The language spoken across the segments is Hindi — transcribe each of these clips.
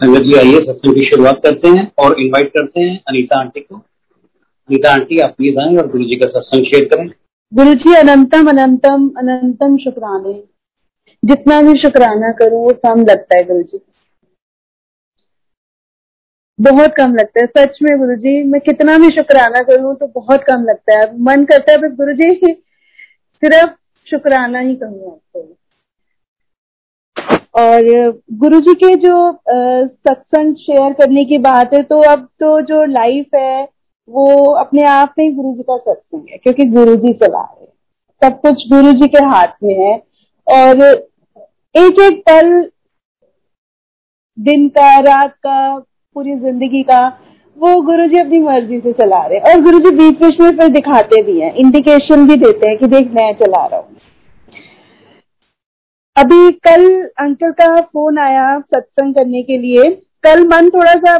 संगत जी आइए, सत्संग की शुरुआत करते हैं और इनवाइट करते हैं अनीता आंटी को। अनीता आंटी, आप प्लीज़ आए और गुरु जी का सत्संग शेयर करें। गुरु जी, अनंतम अनंतम अनंतम शुक्राने। जितना भी शुक्राना करूँ, वो कम लगता है गुरु जी। बहुत कम लगता है, सच में गुरु जी, मैं कितना भी शुक्राना करूँ तो बहुत कम लगता है। मन करता है गुरु जी, सिर्फ़ शुक्राना ही कहूँ आपको। और गुरु जी के जो सत्संग शेयर करने की बात है तो अब तो जो लाइफ है, वो अपने आप में ही गुरु जी का सत्संग है, क्योंकि गुरु जी चला रहे सब कुछ गुरु जी के हाथ में है। और एक एक पल, दिन का, रात का, पूरी ज़िंदगी का, वो गुरु जी अपनी मर्ज़ी से चला रहे हैं। और गुरु जी बीच बीच में फिर दिखाते भी हैं इंडिकेशन भी देते हैं कि देख, मैं चला रहा हूँ। अभी कल अंकल का फ़ोन आया सत्संग करने के लिए। कल मन थोड़ा सा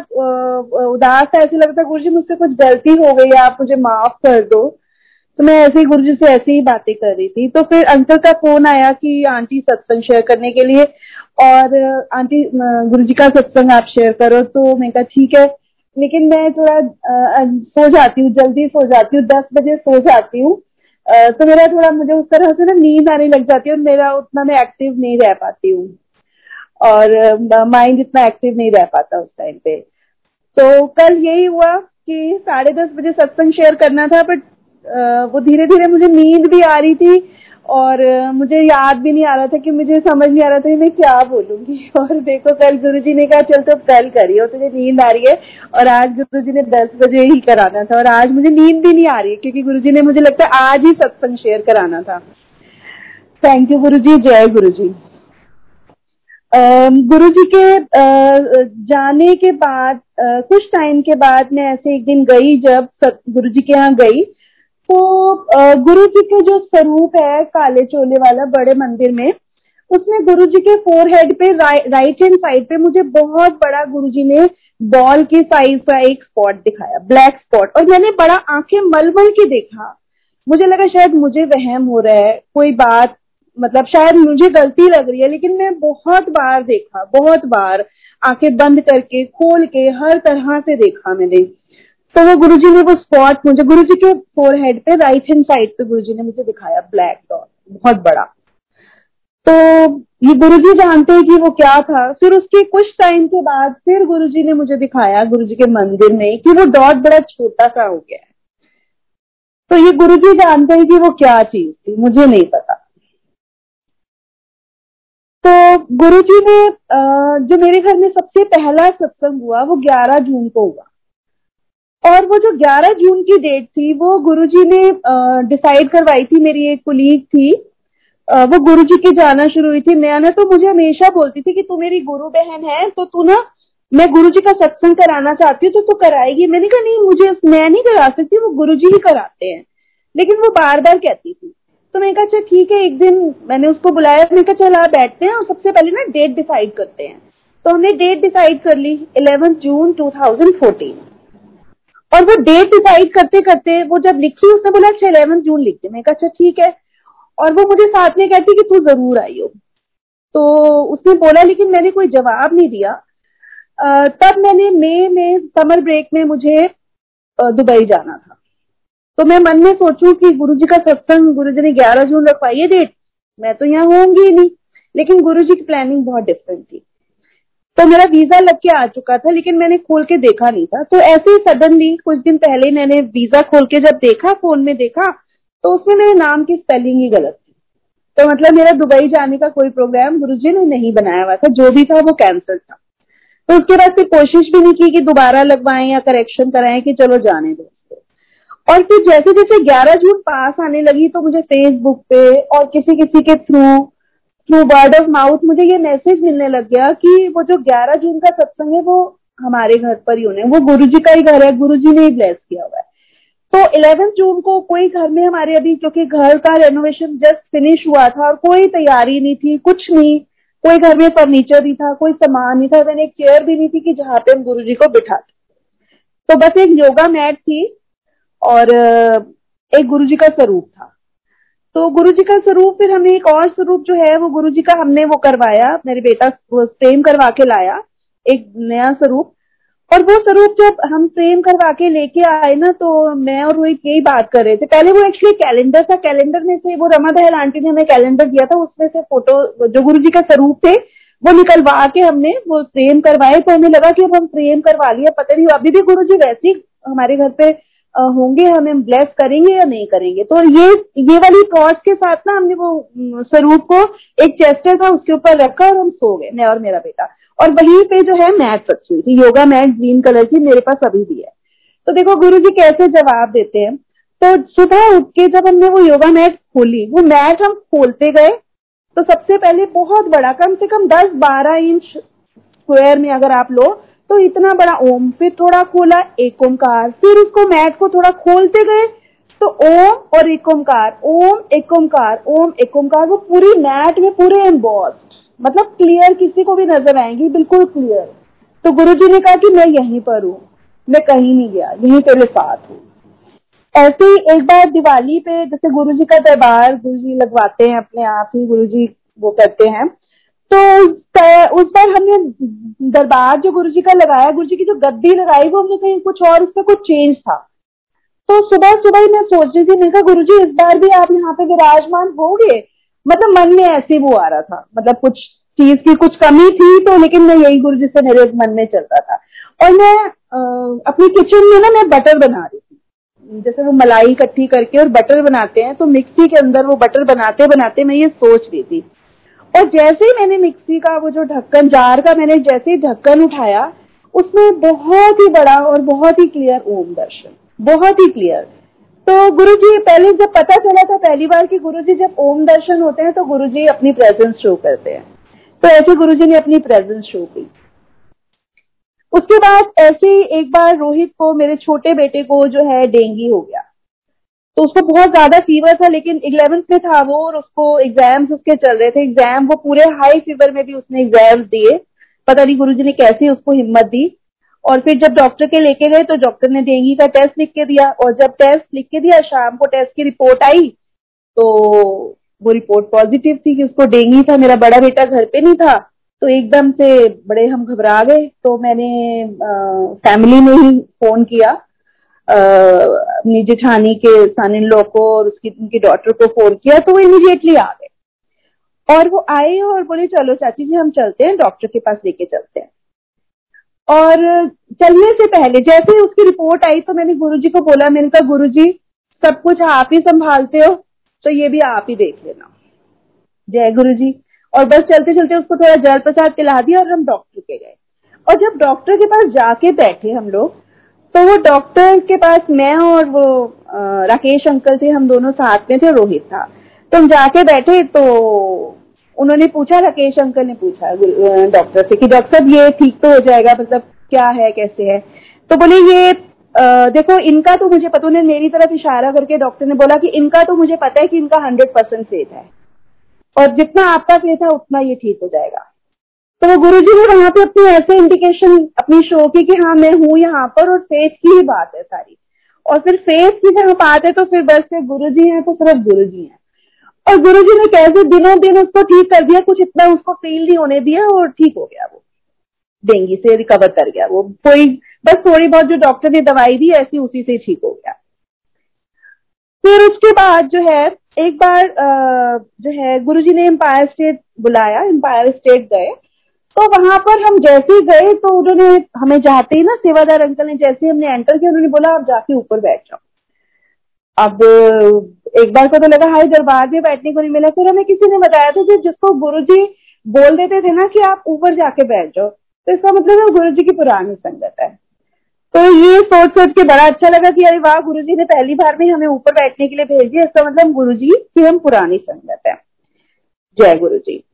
उदास था, ऐसे लगता गुरु जी मुझसे कुछ गलती हो गई, आप मुझे माफ़ कर दो। तो मैं ऐसे ही गुरु जी से ऐसे ही बातें कर रही थी। तो फिर अंकल का फ़ोन आया कि आंटी सत्संग शेयर करने के लिए, और आंटी गुरु जी का सत्संग आप शेयर करो। तो मैं कहा, ठीक है। लेकिन मैं थोड़ा सो जाती हूँ, जल्दी सो जाती हूँ, दस बजे सो जाती हूँ। तो मेरा थोड़ा मुझे उस तरह से ना नींद आने लग जाती है और मेरा उतना मैं एक्टिव नहीं रह पाती हूँ। और माइंड इतना एक्टिव नहीं रह पाता उस टाइम पे। तो कल यही हुआ कि साढ़े दस बजे सत्संग शेयर करना था बट वो धीरे धीरे मुझे नींद भी आ रही थी और मुझे याद भी नहीं आ रहा था कि मुझे समझ नहीं आ रहा था कि मैं क्या बोलूँगी। और देखो, कल गुरु जी ने कहा, चल तो कल करिए तुझे नींद आ रही है। और आज गुरु जी ने दस बजे ही कराना था। और आज मुझे नींद भी नहीं आ रही है, क्योंकि गुरु जी ने मुझे लगता है आज ही सत्संग शेयर कराना था। थैंक यू गुरु जी जय गुरु जी गुरु जी के जाने के बाद कुछ टाइम के बाद मैं ऐसे एक दिन गई, जब गुरु जी के यहाँ गई तो गुरु जी के जो स्वरूप है काले चोले वाला बड़े मंदिर में उसमें गुरु जी के फोर हेड पे रा, राइट हैंड साइड पे मुझे बहुत बड़ा गुरु जी ने बॉल की साइज़ का एक स्पॉट दिखाया ब्लैक स्पॉट और मैंने बड़ा आँखें मल मल के देखा। मुझे लगा शायद मुझे वहम हो रहा है कोई बात मतलब शायद मुझे गलती लग रही है लेकिन मैं बहुत बार देखा बहुत बार आँखें बंद करके खोल के हर तरह से देखा मैंने। तो वो गुरुजी ने वो स्पॉट मुझे, गुरुजी के फोर हेड पे राइट हैंड साइड पे गुरुजी ने मुझे दिखाया ब्लैक डॉट बहुत बड़ा। तो ये गुरुजी जानते हैं कि वो क्या था। फिर उसके कुछ टाइम के बाद फिर गुरुजी ने मुझे दिखाया, गुरुजी के मंदिर में, कि वो डॉट बड़ा छोटा सा हो गया है। तो ये गुरुजी जानते हैं कि वो क्या चीज़ थी, मुझे नहीं पता। तो गुरुजी ने जो मेरे घर में सबसे पहला सत्संग हुआ, वो 11 जून को हुआ। और वो जो 11 जून की डेट थी वो गुरुजी ने डिसाइड करवाई थी मेरी एक कुलीग थी। आ, वो गुरुजी की जाना शुरू हुई थी। नया ने तो मुझे हमेशा बोलती थी कि तू मेरी गुरु बहन है तो तू ना मैं गुरुजी का सत्संग कराना चाहती हूँ तो तू कराएगी। मैंने कहा नहीं मुझे मैं नहीं करा सकती वो गुरुजी ही कराते हैं। लेकिन वो बार बार कहती थी। तो मैंने कहा अच्छा ठीक है एक दिन मैंने उसको बुलाया मैंने कहा चल आप बैठते हैं और सबसे पहले ना डेट डिसाइड करते हैं। तो हमने डेट डिसाइड कर ली इलेवन जून टू और वो डेट डिसाइड करते करते वो जब लिखी, उसने बोला अच्छा इलेवन जून लिख दे मैं कहा अच्छा ठीक है। और वो मुझे साथ में कहती कि, तू ज़रूर आई हो तो उसने बोला, लेकिन मैंने कोई जवाब नहीं दिया। तब मैंने मई में, समर ब्रेक में मुझे दुबई जाना था। तो मैं मन में सोचूं कि गुरुजी का सत्संग गुरु जी ने 11 जून रखवाई है डेट मैं तो यहाँ होंगी ही नहीं। लेकिन गुरु जी की प्लानिंग बहुत डिफरेंट थी। तो मेरा वीज़ा लग के आ चुका था, लेकिन मैंने खोल के देखा नहीं था। तो ऐसे ही सडनली कुछ दिन पहले मैंने वीज़ा खोल के जब देखा, फ़ोन में देखा तो उसमें मेरे नाम की स्पेलिंग ही गलत थी। तो मतलब मेरा दुबई जाने का कोई प्रोग्राम गुरुजी ने नहीं बनाया हुआ था, जो भी था वो कैंसिल था। तो उसके बाद फिर कोशिश भी नहीं की कि दोबारा लगवाएँ या करेक्शन कराएँ कि चलो जाने दो और फिर जैसे जैसे 11 जून पास आने लगी तो मुझे फेसबुक पे और किसी किसी के through through word of mouth मुझे ये मैसेज मिलने लग गया कि वो जो 11 जून का सत्संग है, वो हमारे घर पर ही होने वो गुरु जी का ही घर है गुरु जी ने ही ब्लेस किया हुआ है। तो इलेवन जून को कोई घर में हमारे अभी क्योंकि घर का रेनोवेशन जस्ट फिनिश हुआ था और कोई तैयारी नहीं थी, कुछ नहीं, कोई घर में फर्नीचर नहीं था, कोई सामान नहीं था मैंने एक चेयर भी नहीं थी कि जहाँ पे हम गुरु जी को बिठाते तो बस एक योगा मैट थी और, एक गुरु जी का स्वरूप था। तो गुरु जी का स्वरूप फिर हमें एक और स्वरूप जो है, वो गुरु जी का हमने वो करवाया, मेरे बेटा सेम करवा के लाया, एक नया स्वरूप। और वो स्वरूप जब हम फ्रेम करवा के लेके आए ना तो मैं और रोहित यही बात कर रहे थे। पहले वो एक्चुअली कैलेंडर था कैलेंडर में से वो रमा दहल आंटी ने हमें कैलेंडर दिया था, उसमें से फ़ोटो जो गुरु जी का स्वरूप थे, वो निकलवा के हमने वो फ्रेम करवाए। तो हमें लगा कि अब हम फ्रेम करवा लिया पता नहीं, अभी भी गुरु जी वैसे हमारे घर पे होंगे, हमें ब्लेस करेंगे या नहीं करेंगे। तो ये ये वाली कॉज के साथ ना हमने वो स्वरूप को एक चेस्टर था उसके ऊपर रखा और हम सो गए, मैं और मेरा बेटा। और वहीं पे जो है, मैट रखी हुई थी योगा मैट ग्रीन कलर की, मेरे पास अभी भी है। तो देखो, गुरु जी कैसे जवाब देते हैं। तो सुबह उठ के जब हमने वो योगा मैट खोली, वो मैट हम खोलते गए तो सबसे पहले बहुत बड़ा, कम से कम दस बारह इंच स्क्वायर में अगर आप लो तो इतना बड़ा ओम, फिर थोड़ा खोला एक ओंकार, फिर उसको मैट को थोड़ा खोलते गए तो ओम और एक ओंकार, ओम, एक ओंकार, ओम, एक ओंकार, वो पूरी मैट में पूरे एम्बॉस्ड मतलब क्लियर किसी को भी नज़र आएँगी, बिल्कुल क्लियर तो गुरु जी ने कहा कि मैं यहीं पर हूँ, मैं कहीं नहीं गया, यहीं तेरे साथ हूँ। ऐसे ही एक बार दिवाली पे, जैसे गुरु जी का दरबार गुरु जी लगवाते हैं अपने आप ही गुरु जी वो करते हैं तो उस बार हमने दरबार जो गुरु जी का लगाया गुरु जी की जो गद्दी लगाई वो हमने कहीं कुछ और उसमें कुछ चेंज था। तो सुबह सुबह ही मैं सोच रही थी मैंने कहा गुरु जी इस बार भी आप यहाँ पे विराजमान हो गए मतलब मन में ऐसे वो आ रहा था। मतलब कुछ चीज़ की कुछ कमी थी तो लेकिन मैं यही गुरु जी से मेरे मन में चल रहा था। और मैं आ, अपनी किचन में ना मैं बटर बना रही थी। जैसे वो मलाई इकट्ठी करके और बटर बनाते हैं तो मिक्सी के अंदर वो बटर बनाते बनाते मैं ये सोच रही थी। और जैसे ही मैंने मिक्सी का वो जो ढक्कन, जार का मैंने जैसे ही ढक्कन उठाया, उसमें बहुत ही बड़ा और बहुत ही क्लियर ओम दर्शन, बहुत ही क्लियर तो गुरु जी पहले जब पता चला था पहली बार कि गुरु जी जब ओम दर्शन होते हैं तो गुरु जी अपनी प्रेजेंस शो करते हैं। तो ऐसे गुरु जी ने अपनी प्रेजेंस शो की। उसके बाद ऐसे ही एक बार रोहित को, मेरे छोटे बेटे को जो है, डेंगी हो गया। तो उसको बहुत ज़्यादा फीवर था, लेकिन इलेवेंथ में था वो और उसको एग्ज़ाम्स उसके चल रहे थे। एग्ज़ाम वो पूरे हाई फीवर में भी उसने एग्ज़ाम्स दिए। पता नहीं गुरु ने कैसे उसको हिम्मत दी। और फिर जब डॉक्टर के लेके गए तो डॉक्टर ने डेंगी का टेस्ट लिख के दिया। और जब टेस्ट लिख के दिया, शाम को टेस्ट की रिपोर्ट आई तो वो रिपोर्ट पॉजिटिव थी कि उसको डेंगी था। मेरा बड़ा बेटा घर पे नहीं था तो एकदम से बड़े हम घबरा गए। तो मैंने फैमिली में ही फ़ोन किया। अपनी जेठानी के सन इन लॉ को और उसकी, उनकी डॉटर को फ़ोन किया तो वो इमीडिएटली आ गए। और वो आए और बोले, चलो चाची जी, हम चलते हैं डॉक्टर के पास लेके चलते हैं। और चलने से पहले, जैसे ही उसकी रिपोर्ट आई तो मैंने गुरुजी को बोला, मैंने कहा, गुरुजी, सब कुछ आप ही संभालते हो तो ये भी आप ही देख लेना। जय गुरु जी और बस चलते चलते उसको थोड़ा जल प्रसाद पिला दिया और हम डॉक्टर के गए। और जब डॉक्टर के पास जाके बैठे हम लोग तो वो डॉक्टर के पास मैं और वो राकेश अंकल थे हम दोनों साथ में थे रोहित था। तो हम जाके बैठे तो उन्होंने पूछा राकेश अंकल ने पूछा डॉक्टर से कि डॉक्टर साहब ये ठीक तो हो जाएगा? मतलब क्या है कैसे है? तो बोले ये आ, देखो इनका तो मुझे पता उन्हें मेरी तरफ़ इशारा करके डॉक्टर ने बोला कि इनका तो मुझे पता है कि इनका हंड्रेड परसेंट फेथ है। और जितना आपका फेथ है उतना ये ठीक हो जाएगा। तो वो गुरु जी ने वहाँ पे अपनी ऐसे इंडिकेशन अपनी शो की कि हाँ मैं हूँ यहाँ पर और फेथ की ही बात है सारी। और फिर फेथ की जहाँ बात है तो फिर बस से गुरु जी है तो सिर्फ़ गुरु जी है। और गुरु जी ने कैसे दिनों दिन उसको ठीक कर दिया, कुछ इतना उसको फील नहीं होने दिया और ठीक हो गया वो। डेंगी से रिकवर कर गया वो। कोई, बस थोड़ी बहुत जो डॉक्टर ने दवाई दी, ऐसी उसी से ठीक हो गया। फिर उसके बाद जो है, एक बार जो है, गुरुजी ने एम्पायर स्टेट बुलाया। एम्पायर स्टेट गए। तो वहाँ पर हम जैसे ही गए तो उन्होंने हमें जाते ही ना सेवादार अंकल ने, जैसे हमने एंटर किया, उन्होंने बोला, आप जाके ऊपर बैठ जाओ। अब, एक बार को तो लगा हाई दरबार में बैठने को नहीं मिला। फिर हमें किसी ने बताया था कि जिसको गुरु जी बोल देते थे ना कि आप ऊपर जाके बैठ जाओ तो इसका मतलब है गुरु जी की पुरानी संगत है। तो ये सोच सोच के बड़ा अच्छा लगा कि, अरे वाह गुरु जी ने पहली बार में हमें ऊपर बैठने के लिए भेज दिया। इसका मतलब गुरु जी की हम पुरानी संगत है। जय गुरु जी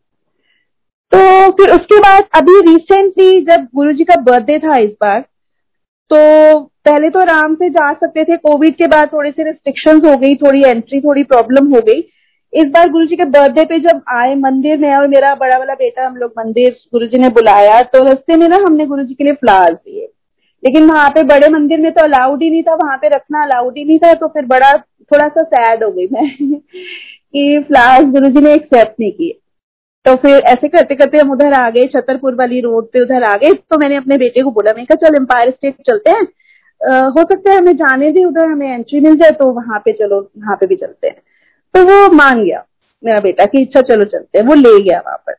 तो फिर उसके बाद अभी रिसेंटली जब गुरु जी का बर्थडे था इस बार तो पहले तो आराम से जा सकते थे। कोविड के बाद थोड़ी सी रिस्ट्रिक्शंस हो गई, थोड़ी एंट्री थोड़ी प्रॉब्लम हो गई। इस बार गुरु जी के बर्थडे पे जब आए मंदिर में और मेरा बड़ा वाला बेटा, हम लोग मंदिर गुरु जी ने बुलाया तो रस्ते में ना हमने गुरु जी के लिए फ्लावर्स दिए। लेकिन वहाँ पे बड़े मंदिर में तो अलाउड ही नहीं था, वहाँ पे रखना अलाउड ही नहीं था तो फिर बड़ा, थोड़ा सा सैड हो गई मैं कि फ्लावर्स गुरु जी ने एक्सेप्ट नहीं किए। तो फिर ऐसे करते करते हम उधर आ गए, छतरपुर वाली रोड पे उधर आ गए। तो मैंने अपने बेटे को बोला मैं कहा, चल एम्पायर स्टेट चलते हैं। हो सकता है हमें जाने भी उधर, हमें एंट्री मिल जाए तो वहाँ पे चलो, वहाँ पे भी चलते हैं। तो वो मान गया, मेरा बेटा, कि अच्छा चलो, चलते हैं। वो ले गया वहाँ पर।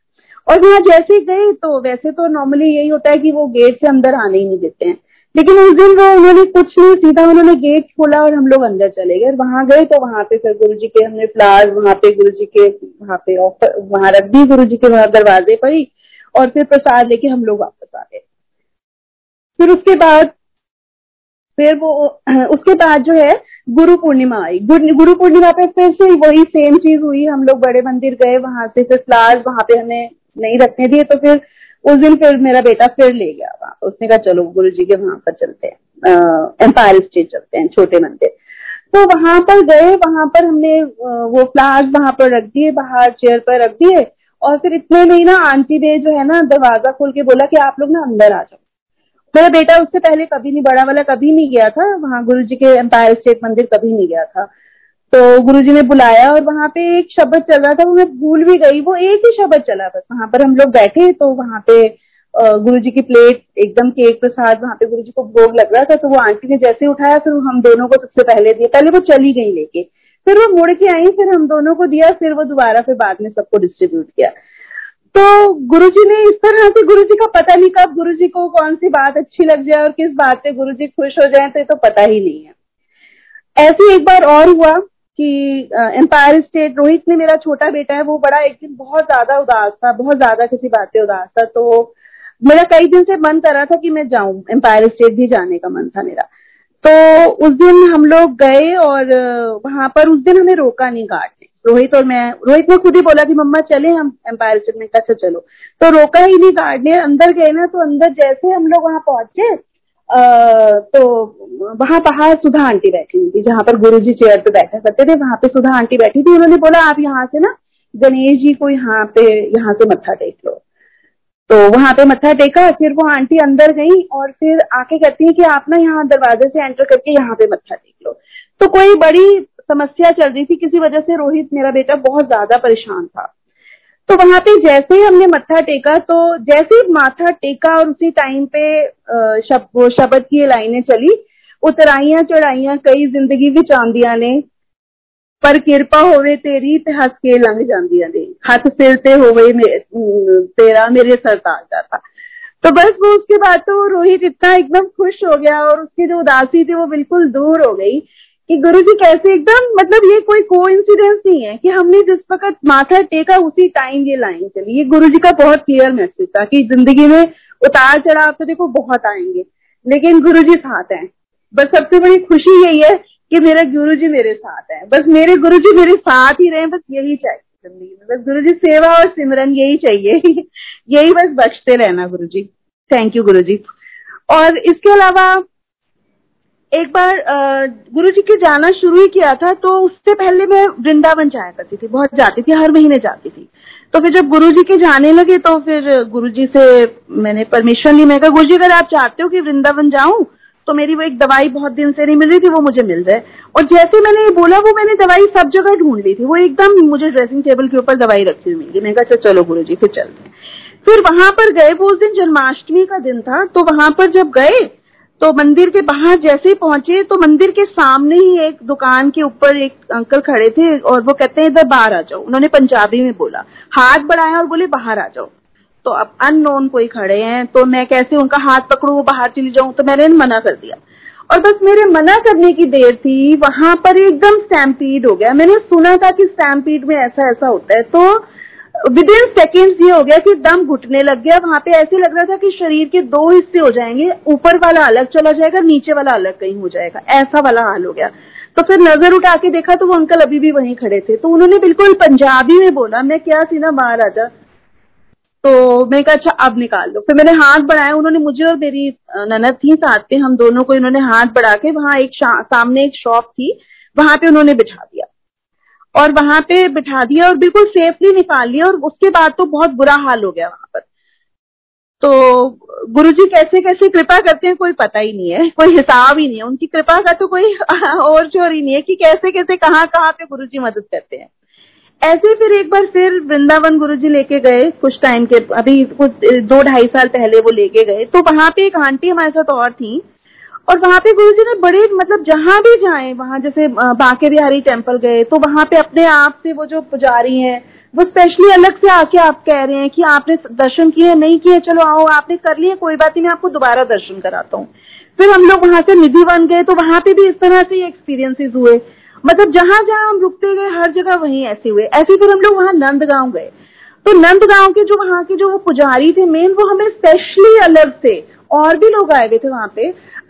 और वहाँ जैसे गए तो वैसे तो नॉर्मली यही होता है कि वो गेट से अंदर आने ही नहीं देते हैं। लेकिन उस दिन वो उन्होंने कुछ नहीं, सीधा उन्होंने गेट खोला और हम लोग अंदर चले गए। वहाँ गए तो वहाँ पे फिर गुरु जी के हमने फ्लावर्स वहाँ पे गुरु जी के, वहाँ पे ऑफ़र वहाँ रख दी गुरु जी के वहाँ दरवाजे पर ही, और फिर प्रसाद लेके हम लोग वापस आ गए। फिर उसके बाद, फिर वो, उसके बाद जो है, गुरु पूर्णिमा आई। गुरु पूर्णिमा पे फिर से वही सेम चीज़ हुई। हम लोग बड़े मंदिर गए, वहाँ से फिर फ्लावर्स वहाँ पे हमें नहीं रखने दिए तो फिर उस दिन फिर मेरा बेटा फिर ले गया वहाँ उसने कहा, चलो गुरु जी के वहाँ पर चलते हैं। एम्पायर स्टेट चलते हैं, छोटे मंदिर। तो वहाँ पर गए, वहाँ पर हमने वो फ्लावर्स वहाँ पर रख दिए, बाहर चेयर पर रख दिए और फिर इतने में ना आंटी ने जो है ना दरवाज़ा खोल के बोला कि आप लोग ना अंदर आ जाओ। मेरा बेटा उससे पहले कभी नहीं, बड़ा वाला कभी नहीं गया था। वहाँ गुरु जी के एम्पायर स्टेट मंदिर कभी नहीं गया था। तो गुरुजी ने बुलाया और वहाँ पे एक शब्द चल रहा था, वो मैं भूल भी गई, वो एक ही शब्द चला बस। वहाँ पर हम लोग बैठे तो वहाँ पे गुरु जी की प्लेट, एकदम केक प्रसाद, वहाँ पे गुरु जी को भोग लग रहा था तो वो आंटी ने जैसे उठाया, फिर हम दोनों को सबसे पहले दिया। पहले वो चली गई लेके। फिर वो मुड़ के आई, फिर हम दोनों को दिया, फिर वो दोबारा फिर बाद में सबको डिस्ट्रीब्यूट किया। तो गुरुजी ने इस तरह से, गुरुजी का पता नहीं कब गुरुजी को कौन सी बात अच्छी लग जाए और किस बात पे गुरुजी खुश हो जाए तो ये तो पता ही नहीं है। ऐसे एक बार और हुआ कि एम्पायर स्टेट रोहित ने मेरा छोटा बेटा है, वो बड़ा एक दिन बहुत ज़्यादा उदास था, बहुत ज़्यादा किसी बात पे उदास था तो मेरा कई दिन से मन कर रहा था कि मैं जाऊँ एम्पायर स्टेट भी जाने का मन था मेरा। तो उस दिन हम लोग गए और वहाँ पर उस दिन हमें रोका नहीं गार्ड ने। रोहित और मैं, रोहित ने खुद ही बोला कि, मम्मा, चले हम एम्पायर स्टेट में अच्छा चलो। तो रोका ही नहीं गार्ड ने, अंदर गए ना तो अंदर जैसे हम लोग वहाँ पहुँचे तो वहाँ बाहर सुधा आंटी बैठी हुई थी, जहाँ पर गुरु जी चेयर पे बैठा करते थे, वहाँ पे सुधा आंटी बैठी थी, उन्होंने बोला, आप यहाँ से ना, गणेश जी को यहाँ पे, यहाँ से मत्था टेक लो। तो वहाँ पे मत्था टेका, फिर वो आंटी अंदर गई और फिर आके कहती है कि आप ना यहाँ दरवाजे से एंटर करके यहाँ पे मत्था टेक लो। तो कोई बड़ी समस्या चल रही थी, किसी वजह से रोहित, मेरा बेटा बहुत ज़्यादा परेशान था। तो वहाँ पे जैसे ही हमने मत्था टेका तो जैसे ही माथा टेका और उसी टाइम पे शब, शब्द की लाइनें चली उतराइया चढ़ाइया कई ज़िंदगी चांदिया ने। पर किरपा होवे तेरी ते हस के लंघ ने। हथ सिर ते होवे तेरा मेरे सर ताज जाता तो बस वो उसके बाद तो रोहित इतना एकदम खुश हो गया और उसकी जो उदासी थी वो बिल्कुल दूर हो गई। कि गुरु जी कैसे एकदम मतलब ये कोई को नहीं है कि हमने जिस वक्त माथा टेका उसी टाइम ये लाइन चली। ये गुरु जी का बहुत क्लियर मैसेज था कि ज़िंदगी में उतार चढ़ाव तो देखो बहुत आएँगे, लेकिन गुरु जी साथ हैं। बस सबसे बड़ी खुशी यही है कि मेरे गुरु जी मेरे साथ हैं। बस मेरे गुरु जी मेरे साथ ही रहे, बस यही चाहिए ज़िंदगी में। बस गुरु जी सेवा और सिमरन यही चाहिए। यही बस बचते रहना गुरु जी थैंक यू गुरु जी और इसके अलावा एक बार गुरु जी के जाना शुरू ही किया था तो उससे पहले मैं वृंदावन जाया करती थी बहुत जाती थी हर महीने जाती थी। तो फिर जब गुरु जी के जाने लगे तो फिर गुरु जी से मैंने परमिशन ली मैं कहा गुरु जी अगर आप चाहते हो कि वृंदावन जाऊँ तो मेरी वो एक दवाई बहुत दिन से नहीं मिल रही थी वो मुझे मिल जाए। और जैसे मैंने ये बोला वो मैंने दवाई सब जगह ढूंढ ली थी। वो एकदम मुझे ड्रेसिंग टेबल के ऊपर दवाई रखी हुई मिली। मैं कहा अच्छा, चलो गुरु जी फिर चलते फिर वहाँ पर गए वो उस दिन जन्माष्टमी का दिन था तो वहाँ पर जब गए तो मंदिर के बाहर जैसे ही पहुँचे तो मंदिर के सामने ही एक दुकान के ऊपर एक अंकल खड़े थे और वो कहते हैं, इधर बाहर आ जाओ। उन्होंने पंजाबी में बोला। हाथ बढ़ाया और बोले, बाहर आ जाओ। तो अब अननोन कोई खड़े हैं तो मैं कैसे उनका हाथ पकड़ू, वो बाहर चली जाऊँ तो मैंने मना कर दिया। और बस मेरे मना करने की देर थी, वहाँ पर एकदम स्टैम्पीड हो गया। मैंने सुना था कि स्टैम्पीड में ऐसा ऐसा होता है तो विद इन सेकेंड ये हो गया कि दम घुटने लग गया। वहाँ पे ऐसे लग रहा था कि शरीर के दो हिस्से हो जाएँगे। ऊपर वाला अलग चला जाएगा, नीचे वाला अलग कहीं हो जाएगा। ऐसा वाला हाल हो गया। तो फिर नज़र उठा के देखा तो वो अंकल अभी भी वहीं खड़े थे। तो उन्होंने बिल्कुल पंजाबी में बोला, मैं क्या सी ना महाराजा? तो मैं कहा अच्छा अब निकाल लो फिर मैंने हाथ बढ़ाया। उन्होंने मुझे और मेरी ननद थी साथ थे हम दोनों को इन्होंने हाथ बढ़ा के वहाँ एक सामने एक शॉप थी। वहाँ पे उन्होंने बिठा दिया। और वहाँ पे बिठा दिया और बिल्कुल सेफली निकाल लिया और उसके बाद तो बहुत बुरा हाल हो गया वहाँ पर। तो गुरुजी कैसे कैसे कृपा करते हैं कोई पता ही नहीं है, कोई हिसाब ही नहीं है। उनकी कृपा का तो कोई और ज़ोर ही नहीं है कि कैसे कैसे कहाँ कहाँ पे गुरुजी मदद करते हैं। ऐसे फिर एक बार फिर वृंदावन गुरु जी लेके गए कुछ टाइम के, अभी कुछ, दो ढाई साल पहले वो लेके गए। तो वहाँ पे एक आंटी हमारे साथ और थी और वहाँ पे गुरु जी ने बड़े मतलब जहाँ भी जाए, वहाँ जैसे बाके बिहारी टेंपल गए तो वहाँ पे अपने आप से वो जो पुजारी हैं, वो स्पेशली अलग से आके आप कह रहे हैं कि आपने दर्शन किए, नहीं किए, चलो आओ, आपने कर लिए, कोई बात नहीं, मैं आपको दोबारा दर्शन कराता हूँ। फिर हम लोग वहाँ से निधि बन गए तो वहाँ पे भी इस तरह से एक्सपीरियंसेस हुए। मतलब जहाँ जहाँ हम रुकते गए, हर जगह वहीं ऐसे हुए। ऐसे फिर हम लोग वहाँ नंदगांव गए। तो नंदगांव के जो वहाँ के जो वो पुजारी थे मेन वो हमें स्पेशली अलग से और भी लोग आए हुए थे वहाँ पे।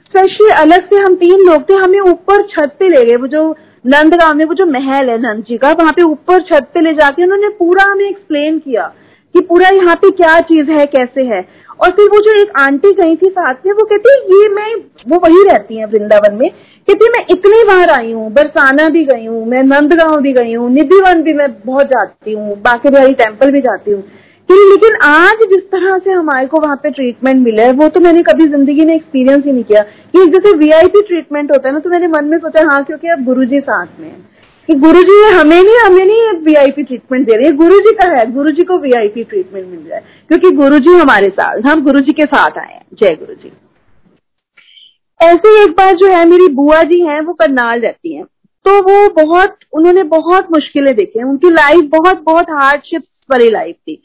स्पेशली अलग से हम तीन लोग थे, हमें ऊपर छत पे ले गए, वो जो नंदगांव में, वो जो महल है नंद जी का, वहाँ पे ऊपर छत पे ले जाके उन्होंने पूरा हमें एक्सप्लेन किया कि पूरा यहाँ पे क्या चीज़ है, कैसे है। और फिर वो जो एक आंटी गई थी साथ में, वो कहती है ये मैं, वो वही रहती है वृंदावन में। कहती, मैं इतनी बार आई हूँ, बरसाना भी गई हूँ, मैं नंदगांव भी गई हूँ, निधिवन भी मैं बहुत जाती हूँ बाकी बिहारी टेंपल भी जाती हूँ। लेकिन आज जिस तरह से हमारे को वहाँ पे ट्रीटमेंट मिला है, वो तो मैंने कभी ज़िंदगी में एक्सपीरियंस ही नहीं किया। कि जैसे वीआईपी ट्रीटमेंट होता है ना तो मैंने मन में सोचा हाँ क्योंकि अब गुरु जी साथ में है। कि गुरु जी हमें नहीं हमें नहीं वीआईपी ट्रीटमेंट दे रहे हैं। गुरु जी का है गुरु जी को वीआईपी ट्रीटमेंट मिल रहा है। क्योंकि गुरु जी हमारे साथ, हम गुरु जी के साथ आए हैं। जय गुरु जी ऐसे एक बार जो है, मेरी बुआ जी हैं, वो करनाल रहती हैं। तो वो बहुत, उन्होंने बहुत मुश्किलें देखी उनकी लाइफ बहुत बहुत हार्डशिप वाली लाइफ थी।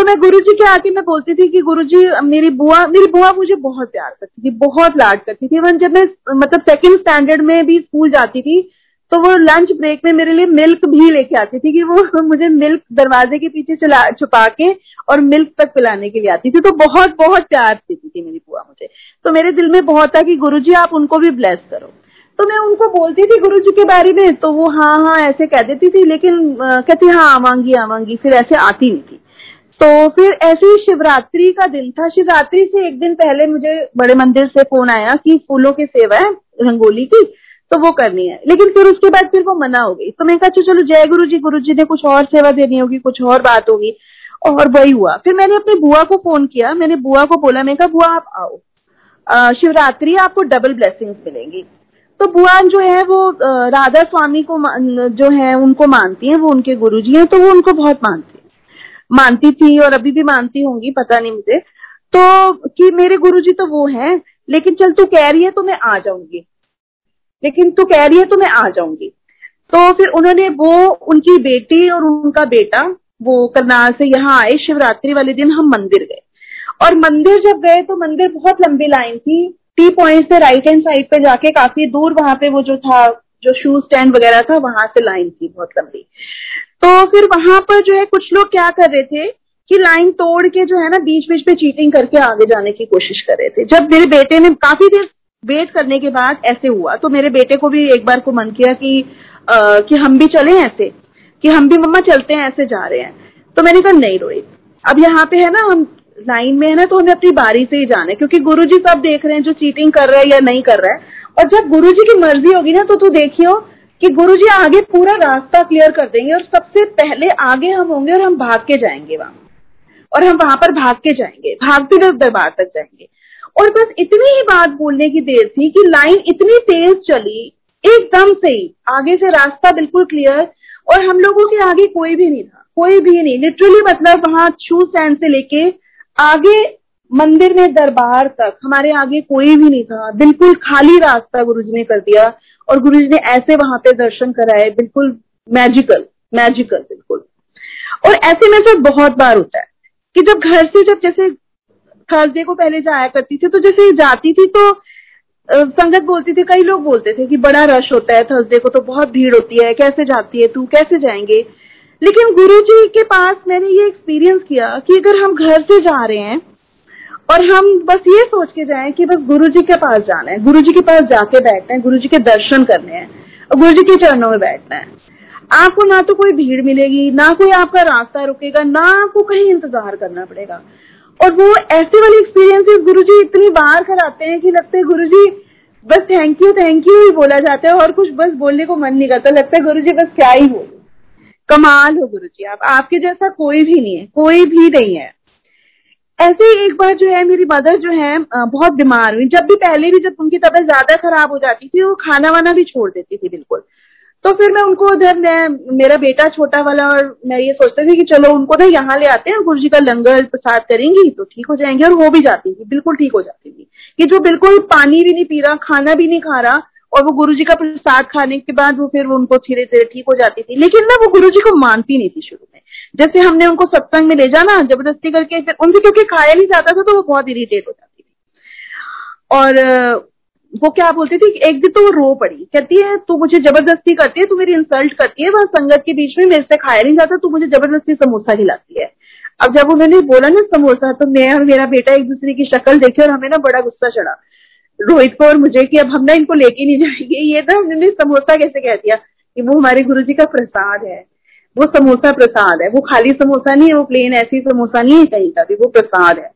तो मैं गुरु जी के आके मैं बोलती थी कि गुरु जी मेरी बुआ मेरी बुआ मुझे बहुत प्यार करती थी, बहुत लाड करती थी। इवन जब मैं मतलब सेकंड स्टैंडर्ड में भी स्कूल जाती थी तो वो लंच ब्रेक में मेरे लिए मिल्क भी लेके आती थी कि वो मुझे मिल्क दरवाजे के पीछे छुपा के और मिल्क तक पिलाने के लिए आती थी। तो बहुत बहुत प्यार देती थी मेरी बुआ मुझे। तो मेरे दिल में बहुत था कि गुरुजी, आप उनको भी ब्लेस करो। तो मैं उनको बोलती थी गुरु जी के बारे में तो वो हाँ हाँ ऐसे कह देती थी, लेकिन कहती हाँ आवांगी आवांगी। फिर ऐसे आती नहीं थी। तो फिर ऐसे ही शिवरात्रि का दिन था। शिवरात्रि से एक दिन पहले मुझे बड़े मंदिर से फ़ोन आया कि फूलों की सेवा है रंगोली की तो वो करनी है। लेकिन फिर उसके बाद फिर वो मना हो गई। तो मैं कहा अच्छा, चलो जय गुरु जी गुरु जी ने कुछ और सेवा देनी होगी कुछ और बात होगी। और वही हुआ। फिर मैंने अपनी बुआ को फ़ोन किया। मैंने बुआ को बोला मैं कहा बुआ आप आओ। शिवरात्रि आपको डबल ब्लेसिंग्स मिलेंगी। तो बुआ जो है वो राधा स्वामी को जो है उनको मानती हैं वो उनके गुरु जी हैं तो वो उनको बहुत मानती मानती थी और अभी भी मानती होंगी, पता नहीं मुझे। तो कि मेरे गुरु जी तो वो हैं, लेकिन चल तू कह रही है तो मैं आ जाऊँगी। लेकिन तू कह रही है तो मैं आ जाऊँगी। तो फिर उन्होंने वो, उनकी बेटी और उनका बेटा, वो करनाल से यहाँ आए, शिवरात्रि वाले दिन हम मंदिर गए। और मंदिर जब गए तो मंदिर बहुत लंबी लाइन थी। टी पॉइंट से राइट हैंड साइड पे जाके काफ़ी दूर वहाँ पे वो जो था, जो शूज़ स्टैंड वगैरह था, वहाँ से लाइन थी बहुत लंबी। तो फिर वहाँ पर जो है कुछ लोग क्या कर रहे थे कि लाइन तोड़ के जो है ना बीच बीच में चीटिंग करके आगे जाने की कोशिश कर रहे थे। जब मेरे बेटे ने काफ़ी देर वेट करने के बाद ऐसे हुआ तो मेरे बेटे को भी एक बार को मन किया कि आ, कि हम भी चले ऐसे कि हम भी मम्मा चलते हैं ऐसे जा रहे हैं। तो मैंने कहा नहीं रोहित अब यहाँ पे है ना हम लाइन में है ना तो हमें अपनी बारी से ही जाना है क्योंकि गुरु जी सब देख रहे हैं जो चीटिंग कर रहा है या नहीं कर रहा है। और जब गुरु जी की मर्ज़ी होगी ना तो तू देखियो कि गुरु जी आगे पूरा रास्ता क्लियर कर देंगे और सबसे पहले आगे हम होंगे और हम भाग के जाएँगे वहाँ। और हम वहाँ पर भाग के जाएँगे, भागते हुए दरबार तक जाएँगे। और बस इतनी ही बात बोलने की देर थी कि लाइन इतनी तेज चली, एकदम से ही। आगे से रास्ता बिल्कुल क्लियर और हम लोगों के आगे कोई भी नहीं था, कोई भी नहीं। लिटरली मतलब वहाँ शू स्टैंड से लेके आगे मंदिर में दरबार तक हमारे आगे कोई भी नहीं था। बिल्कुल खाली रास्ता गुरुजी ने कर दिया। और गुरुजी ने ऐसे वहाँ पे दर्शन कराए, बिल्कुल मैजिकल मैजिकल बिल्कुल। और ऐसे में सर बहुत बार होता है कि जब घर से जब जैसे थर्सडे को पहले जाया करती थी तो जैसे जाती थी तो संगत बोलती थी, कई लोग बोलते थे कि बड़ा रश होता है थर्सडे को तो बहुत भीड़ होती है, कैसे जाती है तू, कैसे जाएँगे? लेकिन गुरु जी के पास मैंने ये एक्सपीरियंस किया कि अगर हम घर से जा रहे हैं और हम बस ये सोच के जाएँ कि बस गुरु जी के पास जाना है गुरु जी के पास जाके बैठना है गुरु जी के दर्शन करने हैं, और गुरु जी के चरणों में बैठना है। आपको ना तो कोई भीड़ मिलेगी, ना कोई आपका रास्ता रुकेगा, ना आपको कहीं इंतज़ार करना पड़ेगा। और वो ऐसे वाली एक्सपीरियंसेस गुरु जी इतनी बार कराते हैं कि लगता है गुरु जी बस थैंक यू थैंक यू ही बोला जाता है और कुछ बस बोलने को मन नहीं करता, लगता है गुरु जी बस क्या ही बोलो कमाल हो गुरु जी आप, आपके जैसा कोई भी नहीं है, कोई भी नहीं है। ऐसे ही एक बार जो है, मेरी मदर जो है बहुत बीमार हुई। जब भी पहले भी जब उनकी तबीयत ज़्यादा खराब हो जाती थी, वो खाना वाना भी छोड़ देती थी, बिल्कुल। तो फिर मैं उनको उधर, मैं, मेरा बेटा छोटा वाला और मैं ये सोचती थी कि चलो उनको ना यहाँ ले आते हैं गुरु जी का लंगर प्रसाद करेंगी तो ठीक हो जाएँगे, और हो भी जाती थी, बिल्कुल ठीक हो जाती थी। कि जो बिल्कुल पानी भी नहीं पी रहा, खाना भी नहीं खा रहा और वो गुरु जी का प्रसाद खाने के बाद वो फिर उनको धीरे धीरे ठीक हो जाती थी। लेकिन ना वो गुरु जी को मानती नहीं थी शुरू में। जैसे हमने उनको सत्संग में ले जाना, ज़बरदस्ती करके फिर उनसे क्योंकि खाया नहीं जाता था तो वो बहुत इरीटेट हो जाती थी। और, वो क्या बोलती थी एक दिन तो वो रो पड़ी। कहती है, तू मुझे ज़बरदस्ती करती है, तू मेरी इंसल्ट करती है, वहाँ संगत के बीच में मेरे से खाया नहीं जाता, तू मुझे ज़बरदस्ती समोसा खिलाती है। अब जब उन्होंने बोला ना समोसा तो मैं और मेरा बेटा एक दूसरे की शक्ल देखे और हमें ना बड़ा गुस्सा चढ़ा। रोहित को और मुझे कि अब हम ना इनको लेके नहीं जाएँगे, ये ना हमने समोसा कैसे कह दिया कि वो हमारे गुरु जी का प्रसाद है, वो समोसा प्रसाद है, वो खाली समोसा नहीं है, वो प्लेन ऐसी समोसा नहीं है कहीं का भी, वो प्रसाद है।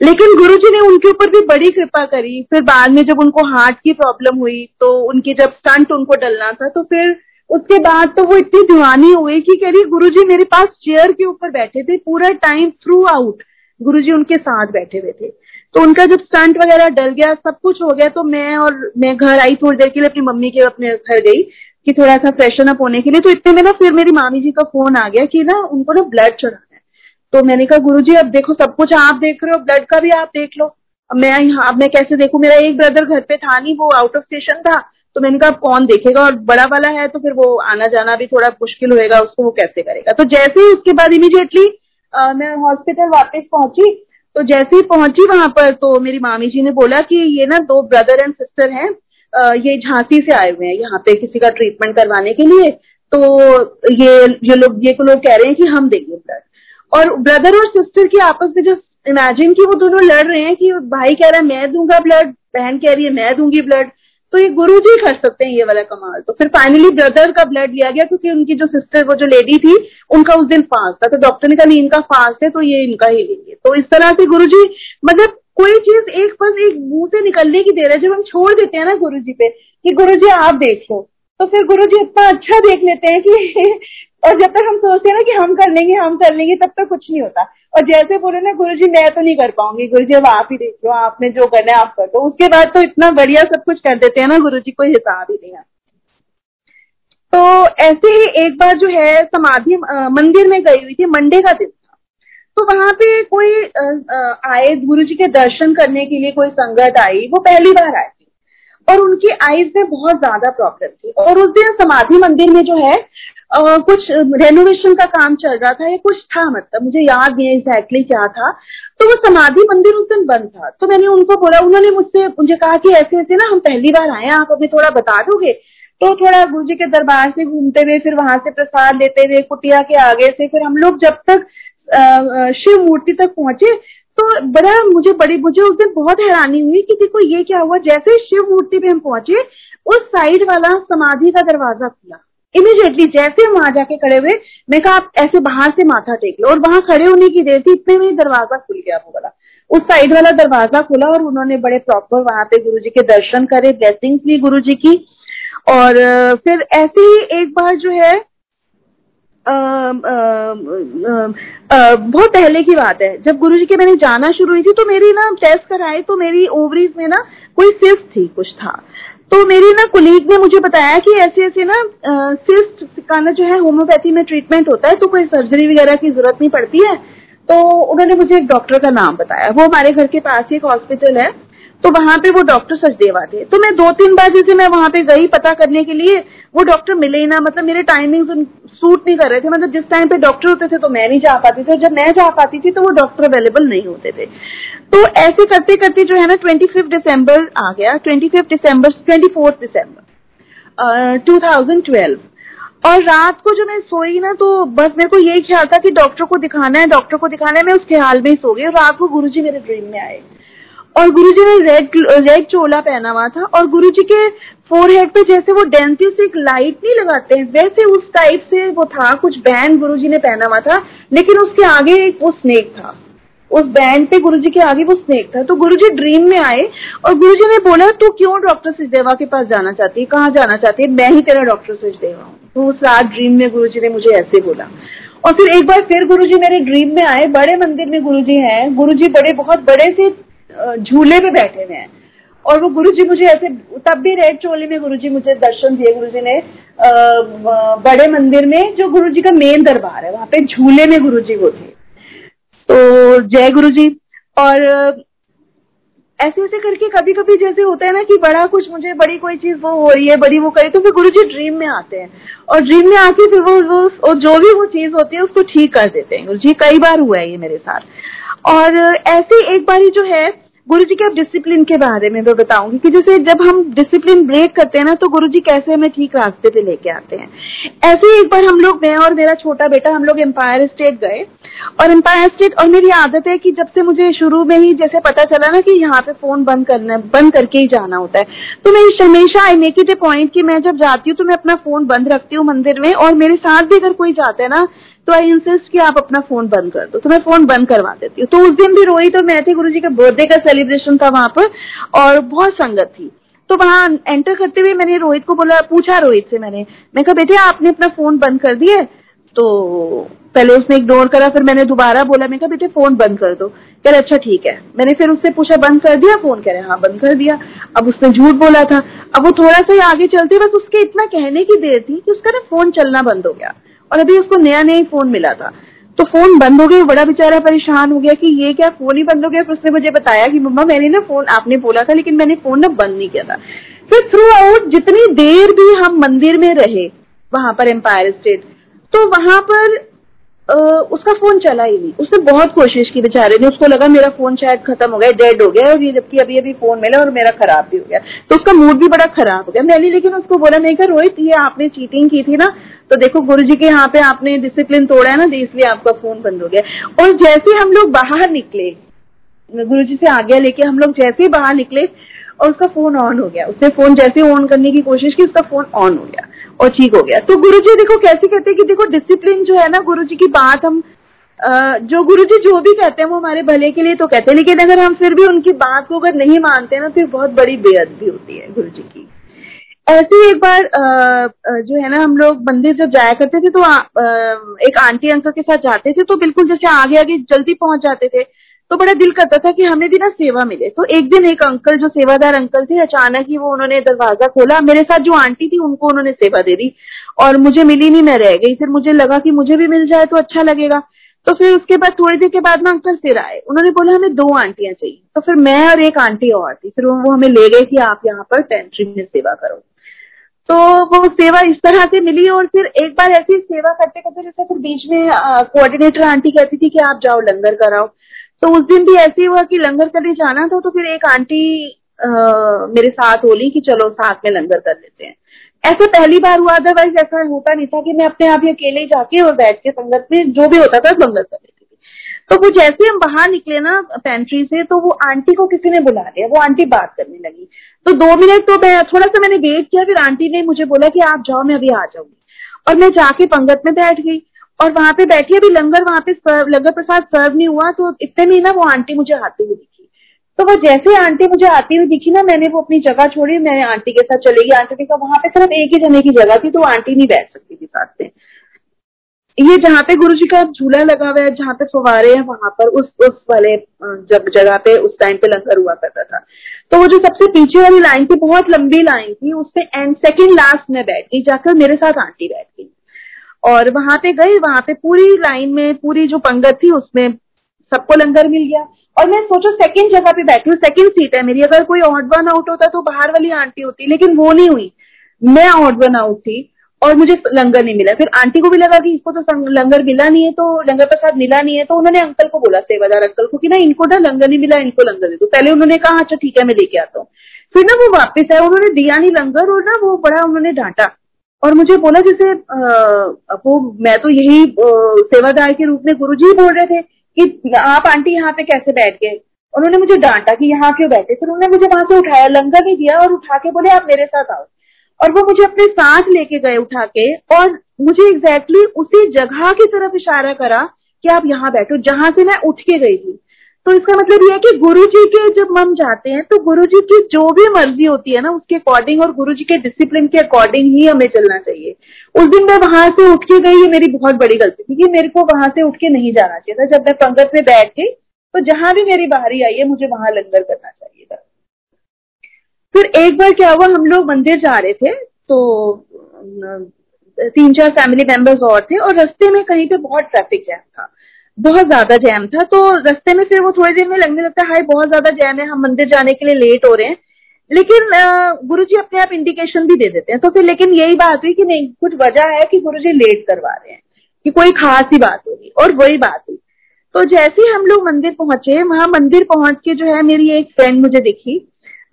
लेकिन गुरुजी ने उनके ऊपर भी बड़ी कृपा करी, फिर बाद में जब उनको हार्ट की प्रॉब्लम हुई तो उनके जब स्टंट उनको डलना था तो फिर उसके बाद तो वो इतनी दीवानी हो गई कि कह रही गुरु जी मेरे पास चेयर के ऊपर बैठे थे, पूरा टाइम थ्रू आउट गुरु जी उनके साथ बैठे हुए थे। तो उनका जब स्टंट वगैरह डल गया, सब कुछ हो गया तो मैं और मैं घर आई थोड़ी देर के लिए, अपनी मम्मी के अपने घर गई कि थोड़ा सा फ्रेशन अप होने के लिए। तो इतने में ना फिर मेरी मामी जी का फ़ोन आ गया कि ना उनको ना ब्लड चढ़ाना है। तो मैंने कहा गुरु जी अब देखो, सब कुछ आप देख रहे हो ब्लड का भी आप देख लो। मैं यहाँ मैं कैसे देखू? मेरा एक ब्रदर घर पे था नहीं, वो आउट ऑफ़ स्टेशन था। तो मैंने कहा कौन देखेगा? और बड़ा वाला है तो फिर वो आना जाना भी थोड़ा मुश्किल होएगा, उसको वो कैसे करेगा? तो जैसे ही उसके बाद इमीडिएटली मैं हॉस्पिटल वापस पहुँची तो जैसे ही पहुँची वहाँ पर तो मेरी मामी जी ने बोला कि ये ना दो ब्रदर एंड सिस्टर हैं ये झांसी से आए हुए हैं यहाँ पे किसी का ट्रीटमेंट करवाने के लिए। तो ये ये लोग ये लोग कह रहे हैं कि हम देंगे ब्लड और ब्रदर और सिस्टर की आपस में जो इमेजिन की वो दोनों लड़ रहे हैं कि भाई कह रहा है, मैं दूँगा ब्लड बहन कह रही है, मैं दूँगी ब्लड तो ये गुरु जी कर सकते हैं ये वाला कमाल। तो फिर फाइनली ब्रदर का ब्लड लिया गया क्योंकि उनकी जो सिस्टर वो जो लेडी थी, उनका उस दिन फास्ट था। तो डॉक्टर ने कहा, नहीं, इनका फास्ट है तो ये इनका ही लेंगे। तो इस तरह से गुरु जी मतलब कोई चीज़ एक बस एक मुँह से निकलने की देर है, जब हम छोड़ देते हैं ना गुरु जी पे, कि गुरु जी आप देखो। तो फिर गुरु जी इतना अच्छा देख लेते हैं कि और जब तक हम सोचते हैं ना कि हम कर लेंगे, हम कर लेंगे, तब तक कुछ नहीं होता। और जैसे बोले ना गुरु जी मैं तो नहीं कर पाऊँगी। गुरु जी अब आप ही देख लो, आपने जो करना है आप कर दो उसके बाद तो इतना बढ़िया सब कुछ कर देते हैं ना गुरु जी कोई हिसाब ही नहीं है। तो ऐसे ही एक बार जो है, समाधि मंदिर में गई हुई थी, मंडे का दिन था। तो वहाँ पे कोई आए गुरु जी के दर्शन करने के लिए कोई संगत आई, वो पहली बार आए। और उनकी आईज में बहुत ज़्यादा प्रॉब्लम थी। और उस दिन समाधि मंदिर में जो है आ, कुछ रेनोवेशन का काम चल रहा था या कुछ था मतलब मुझे याद नहीं एग्जैक्टली क्या था। तो वो समाधि मंदिर उस दिन बंद था। तो मैंने उनको बोला उन्होंने मुझसे मुझे कहा कि ऐसे ऐसे ना हम पहली बार आए आप हमें थोड़ा बता दोगे? तो थोड़ा गुरु जी के दरबार से घूमते हुए फिर वहाँ से प्रसाद लेते हुए कुटिया के आगे से फिर हम लोग जब तक शिव मूर्ति तक पहुँचे तो बड़ा मुझे बड़ी, मुझे उस दिन बहुत हैरानी हुई कि देखो ये क्या हुआ? जैसे शिव मूर्ति पे हम पहुँचे, उस साइड वाला समाधि का दरवाज़ा खुला। इमीडिएटली जैसे हम वहाँ जाके खड़े हुए, मैं कहा, आप ऐसे बाहर से माथा टेक लो। और वहाँ खड़े होने की देर थी, इतने में दरवाज़ा खुल गया वो वाला। उस साइड वाला दरवाज़ा खुला और उन्होंने बड़े प्रॉपर वहाँ पे गुरु जी के दर्शन करे ब्लेसिंग्स ली गुरु जी की। और, फिर ऐसे ही एक बार जो है बहुत पहले की बात है। जब गुरु जी के मैंने जाना शुरू हुई थी तो मेरी ना टेस्ट कराए तो मेरी ओवरीज में ना कोई सिस्ट थी, कुछ था। तो मेरी ना कुलीग ने मुझे बताया कि ऐसे ऐसे ना सिस्ट का ना जो है होम्योपैथी में ट्रीटमेंट होता है तो कोई सर्जरी वगैरह की ज़रूरत नहीं पड़ती है। तो उन्होंने मुझे एक डॉक्टर का नाम बताया। वो हमारे घर के पास ही एक हॉस्पिटल है। तो वहाँ पे वो डॉक्टर सचदेवा थे। तो मैं दो तीन बार जैसे मैं वहाँ पे गई पता करने के लिए, वो डॉक्टर मिले ही ना। मतलब मेरे टाइमिंग सूट नहीं कर रहे थे। मतलब जिस टाइम पे डॉक्टर होते थे तो मैं नहीं जा पाती थी। जब मैं जा पाती थी तो वो डॉक्टर अवेलेबल नहीं होते थे। तो ऐसे करते करते जो है ना ट्वेंटी फिफ्थ दिसंबर आ गया। Twenty fifth December twenty fourth December two thousand twelve और रात को जो मैं सोई ना तो बस मेरे को यही ख्याल था कि डॉक्टर को दिखाना है, डॉक्टर को दिखाना है। मैं उसके हाल में ही सो गई। और रात को गुरुजी मेरे ड्रीम में आए। और गुरुजी ने रेड रेड चोला पहना हुआ था और गुरुजी के फोरहेड पे जैसे वो डेंटिस्ट एक लाइट नहीं लगाते हैं वैसे उस टाइप से वो था, कुछ बैंड गुरुजी ने पहना हुआ था, लेकिन उसके आगे एक वो स्नेक था। उस बैंड पे गुरुजी के आगे वो स्नेक था। तो गुरुजी ड्रीम में आए और गुरुजी ने बोला, तू क्यों डॉक्टर सचदेवा के पास जाना चाहती? है कहाँ जाना चाहती? है मैं ही तेरा डॉक्टर सचदेवा हूँ। तो उस रात ड्रीम में गुरुजी ने मुझे ऐसे बोला। और फिर एक बार फिर गुरुजी मेरे ड्रीम में आए। बड़े मंदिर में गुरुजी हैं। गुरुजी बड़े, बहुत बड़े से झूले पे बैठे हुए हैं। और वो गुरु जी मुझे ऐसे तब भी रेड चोली में गुरु जी मुझे दर्शन दिए। गुरु जी ने आ, बड़े मंदिर में जो गुरु जी का मेन दरबार है वहाँ पे झूले में गुरु जी वो थे। तो जय गुरु जी और ऐसे ऐसे करके कभी कभी जैसे होता है ना कि बड़ा कुछ मुझे बड़ी कोई चीज़ वो हो रही है बड़ी वो करे तो फिर गुरु जी ड्रीम में आते हैं। और ड्रीम में आके फिर वो वो और जो भी वो चीज़ होती है उसको ठीक कर देते हैं। गुरु जी कई बार हुआ है ये मेरे साथ। और ऐसे एक बारी जो है गुरु जी के अब डिसिप्लिन के बारे में मैं बताऊँगी कि जैसे जब हम डिसिप्लिन ब्रेक करते हैं ना तो गुरु जी कैसे हमें ठीक रास्ते पे लेके आते हैं। ऐसे ही एक बार हम लोग, मैं और मेरा छोटा बेटा, हम लोग एम्पायर स्टेट गए। और एम्पायर स्टेट और मेरी आदत है कि जब से मुझे शुरू में ही जैसे पता चला ना कि यहाँ पे फ़ोन बंद करना, बंद करके ही जाना होता है। तो मैं हमेशा I make it a point कि मैं जब जाती हूँ तो मैं अपना फ़ोन बंद रखती हूँ मंदिर में। और मेरे साथ भी अगर कोई जाता है ना तो आई इंसिस्ट कि आप अपना फ़ोन बंद कर दो। तो मैं फ़ोन बंद करवा देती हूँ। तो उस दिन भी रोई तो मैं थे गुरु जी का बर्थडे का सेलिब्रेशन था वहाँ पर, और बहुत संगत थी। तो वहाँ एंटर करते हुए मैंने रोहित को बोला, पूछा रोहित से मैंने, मैं कहा, बेटे, आपने अपना फ़ोन बंद कर दिया तो पहले उसने इग्नोर करा, फिर मैंने दोबारा बोला, मैं कहा, बेटे फ़ोन बंद कर दो। कह रहे अच्छा ठीक है। मैंने फिर उससे पूछा, बंद कर दिया फ़ोन कह रहे हाँ बंद कर दिया। अब उसने झूठ बोला था। अब वो थोड़ा सा ही आगे चलते, बस उसके इतना कहने की देर थी कि उसका ना फ़ोन चलना बंद हो गया। और अभी उसको नया नया फ़ोन मिला था। तो फ़ोन बंद हो गया, बड़ा बेचारा परेशान हो गया कि ये क्या फ़ोन ही बंद हो गया? फिर उसने मुझे बताया कि मम्मा, मैंने ना फ़ोन, आपने बोला था, लेकिन मैंने फ़ोन ना बंद नहीं किया था। फिर थ्रू आउट जितनी देर भी हम मंदिर में रहे, वहाँ पर एम्पायर स्टेट तो वहाँ पर उसका फ़ोन चला ही नहीं। उसने बहुत कोशिश की बेचारे ने। उसको लगा मेरा फ़ोन शायद खत्म हो गया, डेड हो गया और ये जबकि अभी अभी फ़ोन मिला और मेरा खराब भी हो गया। तो उसका मूड भी बड़ा खराब हो गया। मैंने लेकिन उसको बोला, नहीं कर, रोहित, ये आपने चीटिंग की थी ना तो देखो गुरु जी के यहाँ पे आपने डिसिप्लिन तोड़ा है ना तो इसलिए आपका फ़ोन बंद हो गया। और जैसे हम लोग बाहर निकले, गुरु जी से आज्ञा लेके हम लोग जैसे ही बाहर निकले और उसका फ़ोन ऑन हो गया। उसने फ़ोन जैसे ऑन करने की कोशिश की, उसका फ़ोन ऑन हो गया और ठीक हो गया। तो गुरु जी देखो कैसे कहते हैं कि देखो डिसिप्लिन जो है ना गुरु जी की बात हम जो गुरु जी जो भी कहते हैं वो हमारे भले के लिए तो कहते हैं, लेकिन अगर हम फिर भी उनकी बात को अगर नहीं मानते ना तो बहुत बड़ी बेअदबी होती है गुरु जी की। ऐसे एक बार जो है ना, हम लोग मंदिर जब जाया करते थे तो एक आंटी अंकल के साथ जाते थे तो बिल्कुल जैसे आगे आगे जल्दी पहुँच जाते थे। तो बड़ा दिल करता था कि हमें भी ना सेवा मिले। तो एक दिन एक अंकल, जो सेवादार अंकल थे, अचानक ही वो उन्होंने दरवाज़ा खोला। मेरे साथ जो आंटी थी, उनको उन्होंने सेवा दे दी। और मुझे मिली नहीं, मैं रह गई। फिर मुझे लगा कि मुझे भी मिल जाए तो अच्छा लगेगा। तो फिर उसके बाद, थोड़ी देर के बाद ना अंकल फिर आए। उन्होंने बोला, हमें दो आंटियाँ चाहिए। तो फिर मैं और एक आंटी और थी। फिर वो हमें ले गए कि आप यहाँ पर पेंट्री में सेवा करो। तो वो सेवा इस तरह से मिली और फिर एक बार ऐसी सेवा करते करते जैसे फिर बीच में कोऑर्डिनेटर आंटी कहती थी कि आप जाओ, लंगर कराओ। तो उस दिन भी ऐसे हुआ कि लंगर करने जाना था तो फिर एक आंटी आ, मेरे साथ बोली कि चलो साथ में लंगर कर लेते हैं। ऐसे पहली बार हुआ अदरवाइज़ ऐसा होता नहीं था कि मैं अपने आप ही अकेले जाके और बैठ के संगत में जो भी होता था लंगर कर लेती थी। तो वो जैसे हम बाहर निकले ना पेंट्री से तो वो आंटी को किसी ने बुला लिया वो आंटी बात करने लगी। तो दो मिनट तो मैं थोड़ा सा मैंने वेट किया फिर आंटी ने मुझे बोला कि आप जाओ मैं अभी आ जाऊँगी। और मैं जाके पंगत में बैठ गई। और वहाँ पे बैठी, अभी लंगर वहाँ पे लंगर प्रसाद सर्व नहीं हुआ तो इतने में ना वो आंटी मुझे आती हुई दिखी। तो वो जैसे आंटी मुझे आती हुई दिखी ना, मैंने वो अपनी जगह छोड़ी, मैं आंटी के साथ चलेगी आंटी ने कहा वहाँ पे सिर्फ़ एक ही जने की जगह थी तो आंटी नहीं बैठ सकती थी साथ में। ये जहाँ पे गुरु जी का झूला लगा हुआ है, जहाँ पे फुवारे हैं, वहाँ पर उस उस वाले जब जगह पे, उस टाइम पे लंगर हुआ करता था। तो वो जो सबसे पीछे वाली लाइन थी, बहुत लंबी लाइन थी, उसपे एंड सेकेंड लास्ट में बैठ गई, जाकर मेरे साथ आंटी बैठ गई। और वहाँ पे गई वहाँ पे पूरी लाइन में, पूरी जो पंगत थी उसमें सबको लंगर मिल गया। और मैं सोचो सेकंड जगह पे बैठी हूँ सेकंड सीट है मेरी। अगर कोई ऑड वन आउट होता तो बाहर वाली आंटी होती, लेकिन वो नहीं हुई। मैं ऑड वन आउट थी और मुझे लंगर नहीं मिला। फिर आंटी को भी लगा कि इसको तो लंगर मिला नहीं है तो लंगर प्रसाद मिला नहीं है। तो उन्होंने अंकल को बोला सेवादार अंकल को, कि ना इनको ना लंगर नहीं मिला, इनको लंगर दे दो। पहले उन्होंने कहा अच्छा ठीक है, मैं लेके आता हूँ। फिर ना वो वापस आया उन्होंने दिया नहीं लंगर और ना वो बड़ा उन्होंने डांटा। और मुझे बोला जैसे वो मैं तो यही सेवादार के रूप में गुरु जी बोल रहे थे कि आप आंटी यहाँ पे कैसे बैठ गए? उन्होंने मुझे डांटा कि यहाँ क्यों बैठे? फिर उन्होंने मुझे वहाँ से उठाया लंगर नहीं दिया और उठा के बोले, आप मेरे साथ आओ। और वो मुझे अपने साथ लेके गए उठा के और मुझे एग्जैक्टली exactly उसी जगह की तरफ़ इशारा करा कि आप यहाँ बैठो, जहाँ से मैं उठ के गई थी। तो इसका मतलब ये है कि गुरु जी के जब हम जाते हैं तो गुरु जी की जो भी मर्ज़ी होती है ना, उसके अकॉर्डिंग और गुरु जी के डिसिप्लिन के अकॉर्डिंग ही हमें चलना चाहिए। उस दिन मैं वहाँ से उठ के गई, ये मेरी बहुत बड़ी गलती थी कि मेरे को वहाँ से उठ के नहीं जाना चाहिए था। जब मैं पंगत में बैठ गई तो जहाँ भी मेरी बाहरी आई है, मुझे वहाँ लंगर करना चाहिए था। फिर एक बार क्या हुआ, हम लोग मंदिर जा रहे थे तो तीन चार फैमिली मेंबर्स और थे, और रास्ते में कहीं पे बहुत ट्रैफ़िक जैम था। बहुत ज़्यादा जैम था। तो रास्ते में फिर वो थोड़ी देर में लगने लगता है हाई बहुत ज़्यादा जैम है, हम मंदिर जाने के लिए लेट हो रहे हैं। लेकिन गुरु जी अपने आप इंडिकेशन भी दे देते हैं। तो फिर, लेकिन यही बात हुई कि नहीं, कुछ वजह है कि गुरु जी लेट करवा रहे हैं, कि कोई खास ही बात होगी, और वही बात हुई। तो जैसे ही हम लोग मंदिर पहुँचे, वहाँ मंदिर पहुँच के जो है, मेरी एक फ्रेंड मुझे दिखी,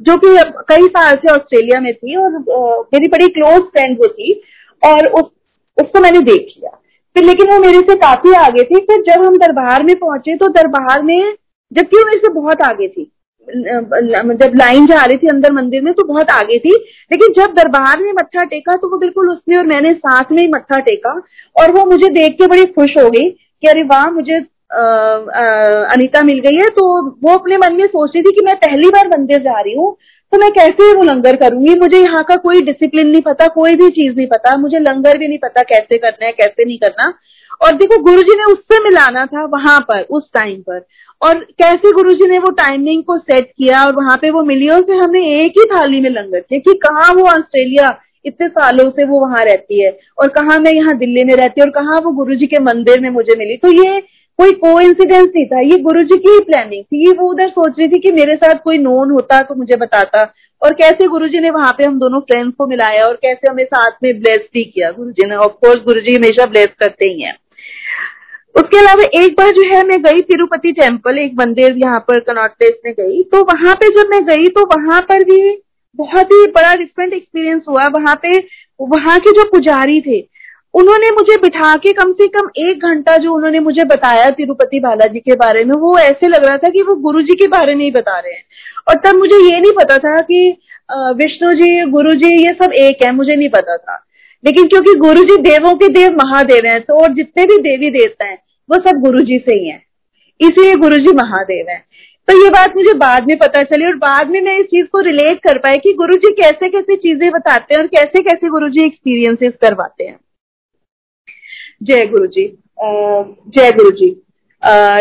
जो कि कई साल से ऑस्ट्रेलिया में थी, और मेरी बड़ी क्लोज फ्रेंड वो थी, और उस, उसको मैंने देख लिया। फिर लेकिन वो मेरे से काफ़ी आगे थी। फिर जब हम दरबार में पहुँचे तो दरबार में, जबकि वो मेरे से बहुत आगे थी। जब लाइन जा रही थी अंदर मंदिर में तो बहुत आगे थी। लेकिन जब दरबार में मत्था टेका तो वो बिल्कुल उसने और मैंने साथ में ही मत्था टेका, और वो मुझे देख के बड़ी खुश हो गई कि अरे वाह, मुझे अनिता मिल गई है। तो वो अपने मन में सोच रही थी कि मैं पहली बार मंदिर जा रही हूँ तो मैं कैसे वो लंगर करूँगी? मुझे यहाँ का कोई डिसिप्लिन नहीं पता, कोई भी चीज़ नहीं पता, मुझे लंगर भी नहीं पता कैसे करना है, कैसे नहीं करना। और देखो, गुरुजी ने उससे मिलाना था वहाँ पर, उस टाइम पर। और कैसे गुरुजी ने वो टाइमिंग को सेट किया और वहाँ पे वो मिली और फिर हमने एक ही थाली में लंगर कि कहाँ वो ऑस्ट्रेलिया इतने सालों से वो वहाँ रहती है और कहा मैं यहाँ दिल्ली में रहती हूँ और कहा वो गुरु के मंदिर में मुझे मिली। तो ये कोई को इंसिडेंस नहीं था। ये गुरु जी की ही प्लानिंग थी। ये वो उधर सोच रही थी कि मेरे साथ कोई नोन होता तो मुझे बताता। और कैसे गुरु जी ने वहाँ पे हम दोनों फ्रेंड्स को मिलाया और कैसे हमें साथ में ब्लेस भी किया गुरु जी ने। ऑफकोर्स गुरु जी हमेशा ब्लेस करते ही हैं। उसके अलावा एक बार जो है मैं गई तिरुपति टेंपल एक मंदिर यहाँ पर कनॉट प्लेस में गई। तो वहाँ पे जब मैं गई तो वहाँ पर भी बहुत ही बड़ा डिफरेंट एक्सपीरियंस हुआ। वहाँ पे, वहाँ के जो पुजारी थे उन्होंने मुझे बिठा के कम से कम एक घंटा जो उन्होंने मुझे बताया तिरुपति बालाजी के बारे में, वो ऐसे लग रहा था कि वो गुरु जी के बारे में ही बता रहे हैं। और तब मुझे ये नहीं पता था कि विष्णु जी गुरु जी ये सब एक है, मुझे नहीं पता था। लेकिन क्योंकि गुरु जी देवों के देव महादेव हैं तो और जितने भी देवी देवता हैं, वो सब गुरु जी से ही है। इसलिए गुरु जी महादेव है। तो ये बात मुझे बाद में पता चली और बाद में मैं इस चीज़ को रिलेट कर पाई कि गुरु जी कैसे कैसे चीज़ें बताते हैं और कैसे कैसे गुरु जी एक्सपीरियंसेस करवाते हैं। जय गुरु जी जय गुरु जी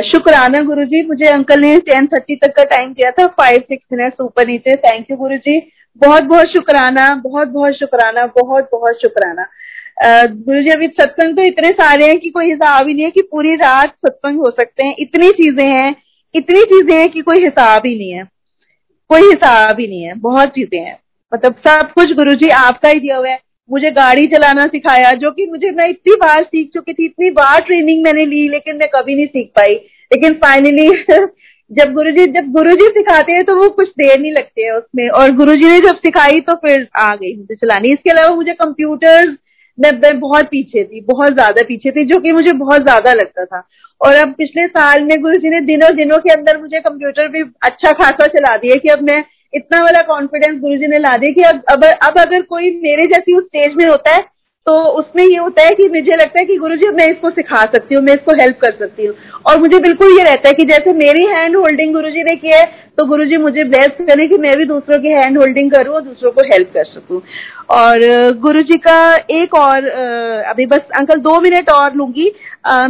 शुक्राना गुरु जी मुझे अंकल ने टेन थर्टी तक का टाइम दिया था फाइव सिक्स मिनट्स ऊपर नीचे। थैंक यू गुरु जी बहुत बहुत शुक्राना बहुत बहुत शुक्राना बहुत बहुत शुक्राना गुरु जी अभी सत्संग तो इतने सारे हैं कि कोई हिसाब ही नहीं है कि पूरी रात सत्संग हो सकते हैं। इतनी चीज़ें हैं, इतनी चीज़ें हैं कि कोई हिसाब ही नहीं है। कोई हिसाब ही नहीं है। बहुत चीज़ें हैं। मतलब सब कुछ गुरु जी आपका ही दिया हुआ है। मुझे गाड़ी चलाना सिखाया, जो कि मुझे, मैं इतनी बार सीख चुकी थी, इतनी बार ट्रेनिंग मैंने ली, लेकिन मैं कभी नहीं सीख पाई। लेकिन फाइनली जब गुरुजी जब गुरुजी सिखाते हैं तो वो कुछ देर नहीं लगती है उसमें। और गुरुजी ने जब सिखाई तो फिर आ गई मुझे चलानी। इसके अलावा मुझे कंप्यूटर्स मैं मैं बहुत पीछे थी, बहुत ज़्यादा पीछे थी, जो कि मुझे बहुत ज़्यादा लगता था। और अब पिछले साल में गुरु जी ने दिनों दिनों के अंदर मुझे कंप्यूटर भी अच्छा खासा चला दिया कि अब मैं इतना वाला कॉन्फिडेंस गुरु जी ने ला दिया कि अब अब अगर कोई मेरे जैसी उस स्टेज में होता है तो उसमें ये होता है कि मुझे लगता है कि गुरु जी मैं इसको सिखा सकती हूँ, मैं इसको हेल्प कर सकती हूँ। और मुझे बिल्कुल ये रहता है कि जैसे मेरी हैंड होल्डिंग गुरु जी ने की है तो गुरु जी मुझे ब्लेस करें कि मैं भी दूसरों की हैंड होल्डिंग करूँ और दूसरों को हेल्प कर सकूँ। और गुरु जी का एक और अभी बस अंकल दो मिनट और लूँगी।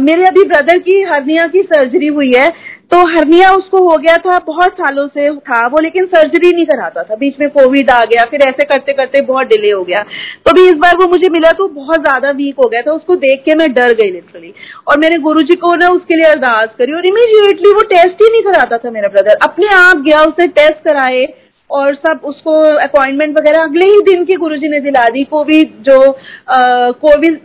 मेरे अभी ब्रदर की हरनिया की सर्जरी हुई है तो हर्निया उसको हो गया था, बहुत सालों से था वो, लेकिन सर्जरी नहीं कराता था। बीच में कोविड आ गया, फिर ऐसे करते करते बहुत डिले हो गया। तो भी इस बार वो मुझे मिला तो बहुत ज़्यादा वीक हो गया था, उसको देख के मैं डर गई लिटरली और मेरे गुरु जी को ना उसके लिए अरदास करी और इमीडिएटली वो टेस्ट ही नहीं कराता था मेरा ब्रदर अपने आप गया, उसने टेस्ट कराए। और सब उसको अपॉइंटमेंट वगैरह अगले ही दिन की गुरुजी ने दिला दी कोविड जो कोविड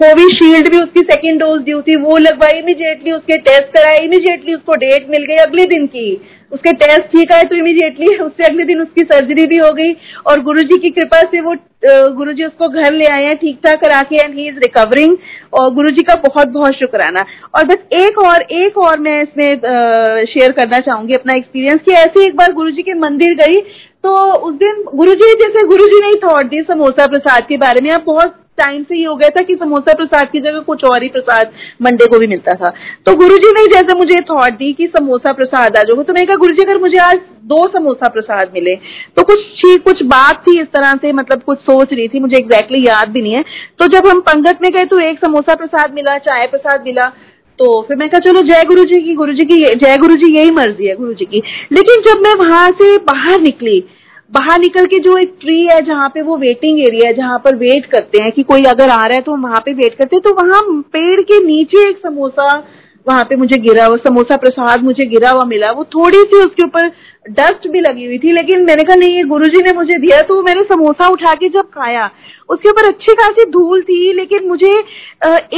कोविशील्ड भी उसकी सेकेंड डोज दी थी, वो लगवाई इमीडिएटली उसके टेस्ट कराए इमीडिएटली उसको डेट मिल गई अगले दिन की। उसके टेस्ट ठीक आए तो इमीडिएटली उससे अगले दिन उसकी सर्जरी भी हो गई और गुरुजी की कृपा से वो गुरुजी उसको घर ले आए हैं ठीक ठाक करा के एंड ही इज़ रिकवरिंग और गुरुजी का बहुत बहुत शुक्राना। और बस एक और एक और मैं इसमें शेयर करना चाहूँगी अपना एक्सपीरियंस कि ऐसे एक बार गुरुजी के मंदिर गई तो उस दिन गुरुजी, जैसे गुरुजी ने ही थॉट दी समोसा प्रसाद के बारे में, आप बहुत टाइम से ये हो गया था कि समोसा प्रसाद की जगह कुछ और ही प्रसाद मंडे को भी मिलता था। तो गुरुजी ने जैसे मुझे थॉट दी कि समोसा प्रसाद आ जाओगे तो मैंने कहा, गुरुजी, अगर मुझे आज दो समोसा प्रसाद मिले तो कुछ कुछ बात थी इस तरह से मतलब कुछ सोच रही थी, मुझे एग्जैक्टली exactly याद भी नहीं है। तो जब हम पंगत में गए तो एक समोसा प्रसाद मिला, चाय प्रसाद मिला तो फिर मैं कहा, चलो, जय गुरु जी की गुरु जी की, जय गुरु जी यही मर्ज़ी है गुरु जी की। लेकिन जब मैं वहाँ से बाहर निकली बाहर निकल के जो एक ट्री है, जहाँ पे वो वेटिंग एरिया है, जहाँ पर वेट करते हैं कि कोई अगर आ रहा है तो हम वहाँ पे वेट करते हैं। तो वहाँ पेड़ के नीचे एक समोसा वहाँ पे मुझे गिरा हुआ समोसा प्रसाद मुझे गिरा हुआ मिला, वो थोड़ी सी उसके ऊपर डस्ट भी लगी हुई थी, लेकिन मैंने कहा, नहीं, ये गुरुजी ने मुझे दिया तो मैंने समोसा उठा के जब खाया, उसके ऊपर अच्छी खासी धूल थी, लेकिन मुझे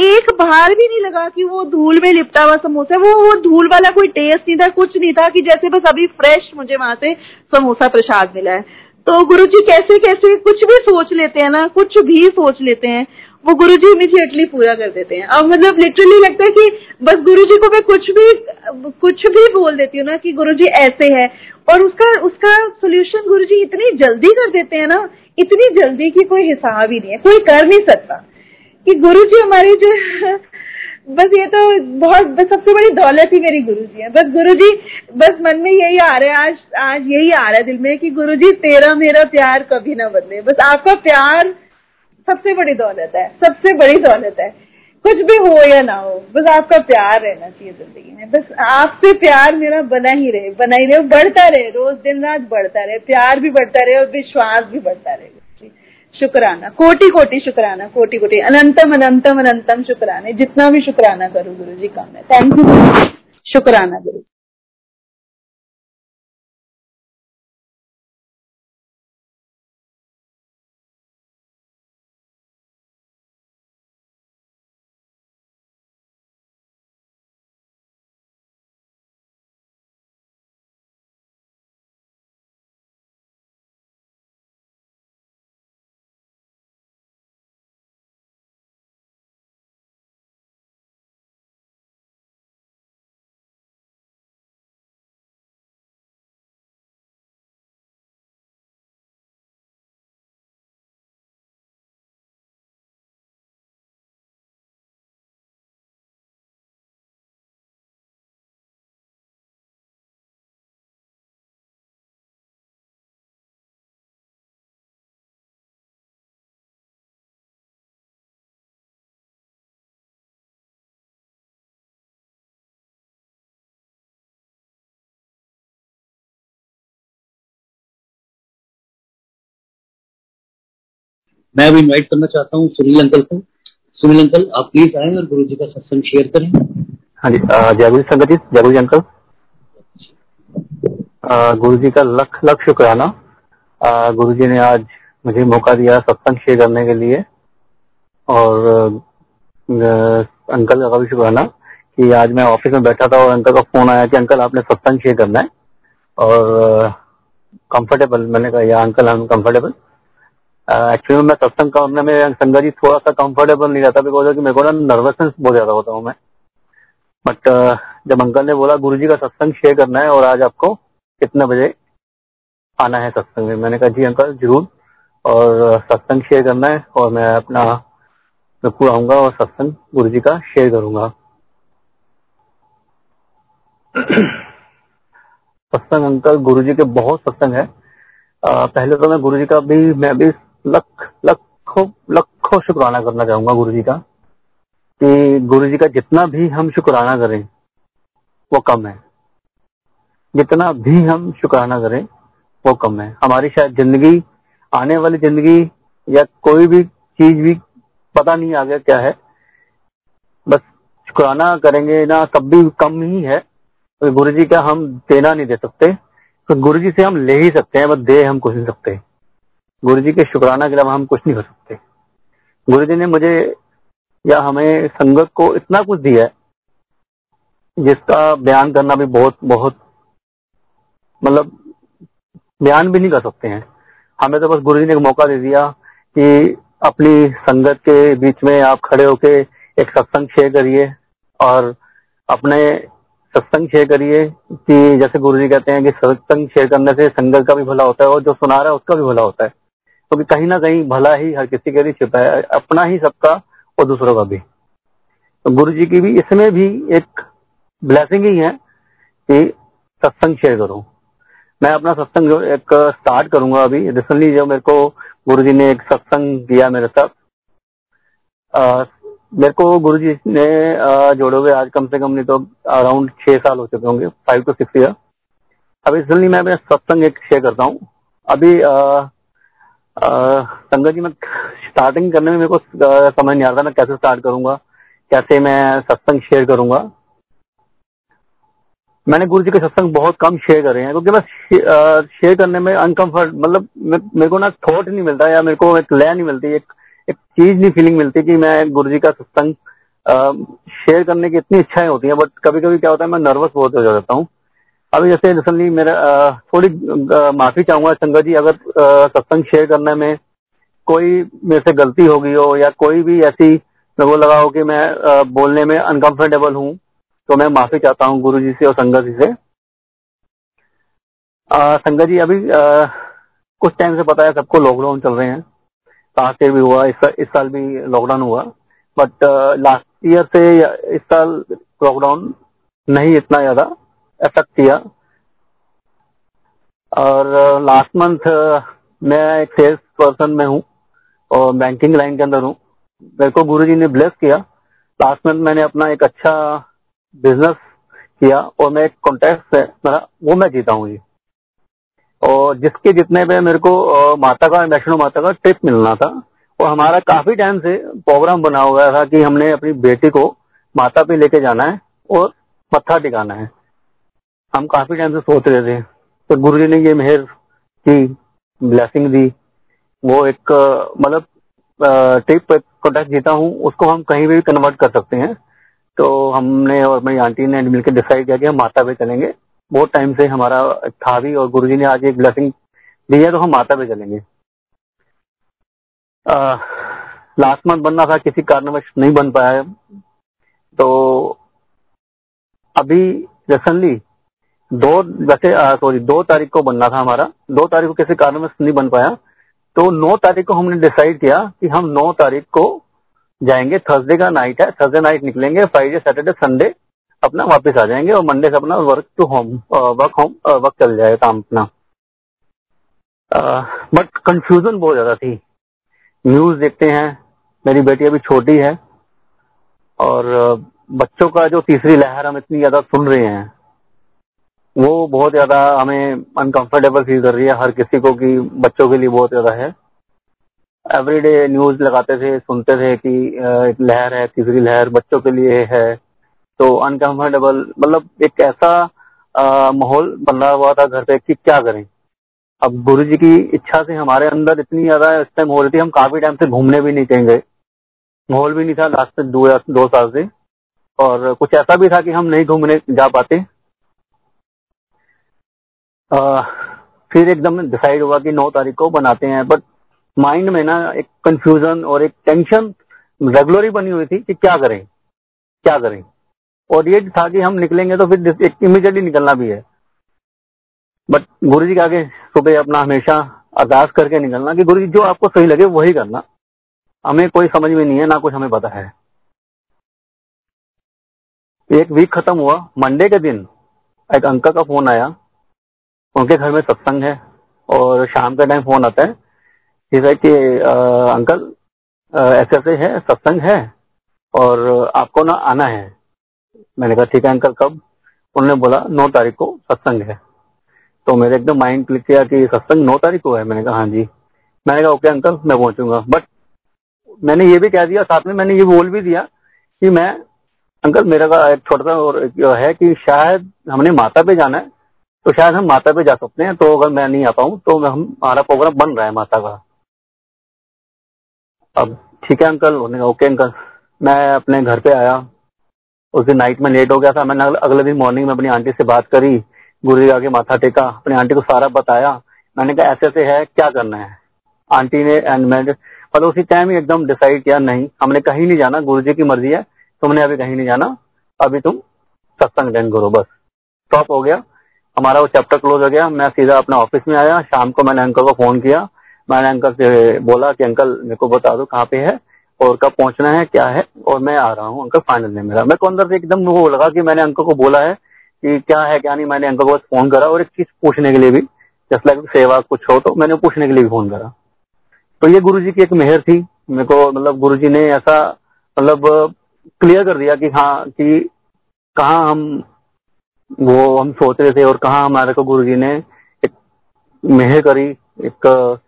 एक बार भी नहीं लगा कि वो धूल में लिपटा हुआ समोसा वो वो धूल वाला कोई टेस्ट नहीं था, कुछ नहीं था कि जैसे बस अभी फ्रेश मुझे वहाँ से समोसा प्रसाद मिला है। तो गुरु जी कैसे कैसे कुछ भी सोच लेते हैं ना, कुछ भी सोच लेते हैं, वो गुरु जी इमीजिएटली पूरा कर देते हैं। अब मतलब लिटरली लगता है कि बस गुरु जी को मैं कुछ भी कुछ भी बोल देती हूँ ना कि गुरु जी ऐसे है, और उसका उसका सोल्यूशन गुरु जी इतनी जल्दी कर देते हैं ना, इतनी जल्दी की कोई हिसाब ही नहीं है, कोई कर नहीं सकता। कि गुरु जी हमारी जो बस ये तो बहुत, बस सबसे बड़ी दौलत ही मेरी गुरु जी है। बस गुरु जी बस मन में यही आ रहा है, आज आज यही आ रहा है दिल में कि गुरु जी तेरा मेरा प्यार कभी ना बदले। बस आपका प्यार सबसे बड़ी दौलत है, सबसे बड़ी दौलत है। कुछ भी हो या ना हो, बस आपका प्यार रहना चाहिए ज़िंदगी में। बस आपसे प्यार मेरा बना ही रहे, बना ही रहे। बढ़ता रहे, रोज दिन रात बढ़ता रहे, प्यार भी बढ़ता रहे और विश्वास भी बढ़ता रहे। शुक्राना कोटि कोटि शुक्राना कोटि कोटि अनंतम अनंतम अनंतम शुक्राना, जितना भी शुक्राना करूँ गुरु जी का मैं। थैंक यू शुक्राना गुरु मैं अभी इनवाइट करना चाहता हूँ सुनील अंकल को। सुनील अंकल, आप प्लीज़ आए और गुरु जी का सत्संग शेयर करें। हाँ जी जय गुरु संगत जी, जय गुरु जी अंकल। गुरु जी का लख लख शुक्राना गुरु जी ने आज मुझे मौका दिया सत्संग शेयर करने के लिए। और अंकल का भी शुक्राना कि आज मैं ऑफ़िस में बैठा था और अंकल का फ़ोन आया कि अंकल आपने सत्संग शेयर करना है। और कंफर्टेबल मैंने कहा, या अंकल, हम कंफर्टेबल एक्चुअली मैं सत्संग करने में संगत जी थोड़ा सा कंफर्टेबल नहीं रहता बिकॉज़ कि मेरे को ना नर्वसनेस बहुत ज़्यादा होता हूँ मैं। बट जब अंकल ने बोला गुरु जी का सत्संग शेयर करना है और आज आपको कितने बजे आना है सत्संग में? मैंने कहा जी अंकल ज़रूर। और सत्संग शेयर करना है और मैं अपना बिल्कुल आऊँगा और सत्संग गुरु जी का शेयर करूँगा। सत्संग अंकल गुरु जी के बहुत सत्संग है। आ, पहले तो मैं गुरु जी का भी मैं भी लख, लखों लखों शुक्राना करना चाहूँगा गुरु जी का, कि गुरु जी का जितना भी हम शुक्राना करें, वो कम है। जितना भी हम शुक्राना करें, वो कम है। हमारी शायद ज़िंदगी, आने वाली ज़िंदगी, या कोई भी चीज़ भी, पता नहीं आ गया क्या है। बस शुक्राना करेंगे ना, तब भी कम ही है। तो गुरु जी का हम देना नहीं दे सकते तो गुरु जी से हम ले ही सकते हैं, बस दे हम कुछ नहीं सकते गुरु जी के शुक्राना के अलावा हम कुछ नहीं कर सकते। गुरु जी ने मुझे या हमें संगत को इतना कुछ दिया है, जिसका बयान करना भी बहुत बहुत मतलब बयान भी नहीं कर सकते हैं। हमें तो बस गुरु जी ने एक मौका दे दिया कि अपनी संगत के बीच में आप खड़े होके एक सत्संग शेयर करिए और अपने सत्संग शेयर करिए कि जैसे गुरु जी कहते हैं कि सत्संग शेयर करने से संगत का भी भला होता है और जो सुना रहा है उसका भी भला होता है। क्योंकि तो कहीं ना कहीं भला ही हर किसी के लिए छिपा है अपना ही सबका और दूसरों का भी। तो गुरु जी की भी इसमें भी एक ब्लेसिंग ही है कि सत्संग शेयर करूँ। मैं अपना सत्संग जो एक स्टार्ट करूँगा अभी। रिसेंटली जो मेरे को गुरु जी ने एक सत्संग दिया मेरे साथ आ, मेरे को गुरु जी ने जोड़े हुए आज कम से कम नहीं तो अराउंड छह साल हो चुके होंगे फाइव टू सिक्स ईयर अब रिसेंटली मैं सत्संग एक शेयर करता हूँ। अभी संगत जी, मैं स्टार्टिंग करने में मेरे को समझ नहीं आ रहा मैं कैसे स्टार्ट करूँगा? कैसे मैं सत्संग शेयर करूँगा? मैंने गुरु जी के सत्संग बहुत कम शेयर करे हैं, क्योंकि मैं शेयर करने में अनकंफर्ट मतलब मेरे को ना थॉट नहीं मिलता या मेरे को एक लय नहीं मिलती, एक एक चीज़ नहीं फीलिंग मिलती कि मैं गुरु जी का सत्संग शेयर करने की इतनी इच्छाएँ होती हैं बट कभी कभी क्या होता है, मैं नर्वस बहुत हो जाता हूँ। अभी जैसे रिसेंटली मेरा थोड़ी माफ़ी चाहूँगा संगत जी अगर सत्संग शेयर करने में कोई मेरे से गलती होगी हो या कोई भी ऐसी को लगा हो कि मैं बोलने में अनकंफर्टेबल हूँ तो मैं माफ़ी चाहता हूँ गुरु जी से और संगत जी से। संगत जी अभी आ, कुछ टाइम से पता है सबको लॉकडाउन चल रहे हैं। लास्ट ईयर भी हुआ इस, इस साल भी लॉकडाउन हुआ। बट लास्ट ईयर से इस साल लॉकडाउन नहीं इतना ज़्यादा। इफ़ेक्ट किया और लास्ट मंथ मैं एक सेल्स पर्सन में हूँ और बैंकिंग लाइन के अंदर हूँ। मेरे को गुरु जी ने ब्लेस किया। लास्ट मंथ मैंने अपना एक अच्छा बिज़नेस किया और मैं एक कॉन्टेक्ट से, मेरा, वो मैं जीता हूँ जी। और जिसके जितने पे मेरे को माता का, वैष्णो माता का ट्रिप मिलना था और हमारा काफ़ी टाइम से प्रोग्राम बना हुआ था कि हमने अपनी बेटी को माता पे लेके जाना है और मत्था टिकाना है। हम काफ़ी टाइम से सोच रहे थे। तो गुरु जी ने ये मेहर की ब्लेसिंग दी। वो एक मतलब ट्रिप कॉन्टेक्ट जीता हूँ, उसको हम कहीं भी कन्वर्ट कर सकते हैं। तो हमने और मेरी आंटी ने मिलकर डिसाइड किया कि हम माता पे चलेंगे। बहुत टाइम से हमारा था भी और गुरुजी ने आज एक ब्लेसिंग दी है तो हम माता पे चलेंगे। लास्ट मंथ बनना था, किसी कारणवश नहीं बन पाया। तो अभी रिसेंटली दो, वैसे सॉरी दो तारीख को बनना था हमारा। दो तारीख को किसी कारणवश नहीं बन पाया। तो नौ तारीख को हमने डिसाइड किया कि हम नौ तारीख को जाएँगे। थर्सडे का नाइट है। थर्सडे नाइट निकलेंगे। फ्राइडे सैटरडे संडे अपना वापस आ जाएँगे और मंडे से अपना work to home work home work चल जाएगा काम अपना। बट कंफ्यूजन बहुत ज़्यादा थी। न्यूज़ देखते हैं। मेरी बेटी अभी छोटी है। और बच्चों का जो तीसरी लहर हम इतनी ज़्यादा सुन रहे हैं। वो बहुत ज़्यादा हमें अनकंफर्टेबल फील कर रही है हर किसी को कि बच्चों के लिए बहुत ज़्यादा है। एवरीडे न्यूज़ लगाते थे, सुनते थे कि एक लहर है, तीसरी लहर बच्चों के लिए है। तो अनकंफर्टेबल मतलब एक ऐसा माहौल बन हुआ था घर पे कि क्या करें। अब गुरु जी की इच्छा से हमारे अंदर इतनी ज़्यादा इस टाइम हो रही थी, हम काफ़ी टाइम से घूमने भी नहीं कहीं गए। माहौल भी नहीं था लास्ट दो दो साल से। और कुछ ऐसा भी था कि हम नहीं घूमने जा पाते। फिर एकदम डिसाइड हुआ कि नौ तारीख को बनाते हैं बट माइंड में ना एक कंफ्यूजन और एक टेंशन रेगुलर बनी हुई थी कि क्या करें क्या करें। और ये था कि हम निकलेंगे तो फिर इमीडिएटली निकलना भी है। बट गुरु जी के आगे सुबह अपना हमेशा अरदास करके निकलना कि गुरु जी जो आपको सही लगे वही करना। हमें कोई समझ में नहीं है, ना कुछ हमें पता है। एक वीक खत्म हुआ। मंडे के दिन एक अंकल का फ़ोन आया। उनके घर में सत्संग है और शाम का टाइम फ़ोन आता है। है कि अंकल ऐसे ऐसे है, सत्संग है और आपको ना आना है। मैंने कहा, ठीक है अंकल, कब? उन्होंने बोला, नौ तारीख को सत्संग है। तो मेरे एकदम माइंड क्लिक किया कि सत्संग नौ तारीख को है। मैंने कहा हाँ जी। मैंने कहा, ओके अंकल, मैं पहुंचूँगा। बट मैंने ये भी कह दिया, साथ में मैंने ये बोल भी दिया कि मैं, अंकल, मेरा का एक छोटा सा और है कि शायद हमने माता पे जाना है तो शायद हम माता पे जा सकते हैं तो अगर मैं नहीं आ पाऊँ तो हम, हमारा प्रोग्राम बन रहा है माता का। अब ठीक है अंकल उन्होंने कहा ओके अंकल मैं अपने घर पे आया। उस दिन नाइट में लेट हो गया था। मैंने अगले दिन मॉर्निंग में अपनी आंटी से बात करी। गुरु जी आगे माथा टेका। अपनी आंटी को सारा बताया। मैंने कहा, ऐसे ऐसे है, क्या करना है? आंटी ने एंड मैं मतलब उसी टाइम ही एकदम डिसाइड किया, नहीं, हमने कहीं नहीं जाना। गुरु जी की मर्ज़ी है। तुमने अभी कहीं नहीं जाना। अभी तुम सत्संग करो, बस। स्टॉप हो गया। हमारा वो चैप्टर क्लोज हो गया। मैं सीधा अपने ऑफ़िस में आया। शाम को मैंने अंकल को फ़ोन किया। मैंने अंकल से बोला कि अंकल मेरे को बता दो कहाँ पे है और कब पहुँचना है, क्या है? और मैं आ रहा हूँ। अंकल फाइनल नहीं मेरा मेरे को अंदर से एकदम वो लगा कि मैंने अंकल को बोला है कि क्या है, क्या नहीं। मैंने अंकल को फ़ोन करा और एक चीज़ पूछने के लिए भी जस्ट लाइक सेवा कुछ हो तो मैंने पूछने के लिए भी फ़ोन करा। तो ये गुरु जी की एक मेहर थी। मेरे को मतलब गुरु जी ने ऐसा मतलब क्लियर कर दिया कि हाँ कि कहाँ हम वो हम सोच रहे थे और कहाँ हमारे को गुरु जी ने एक मेहर करी, एक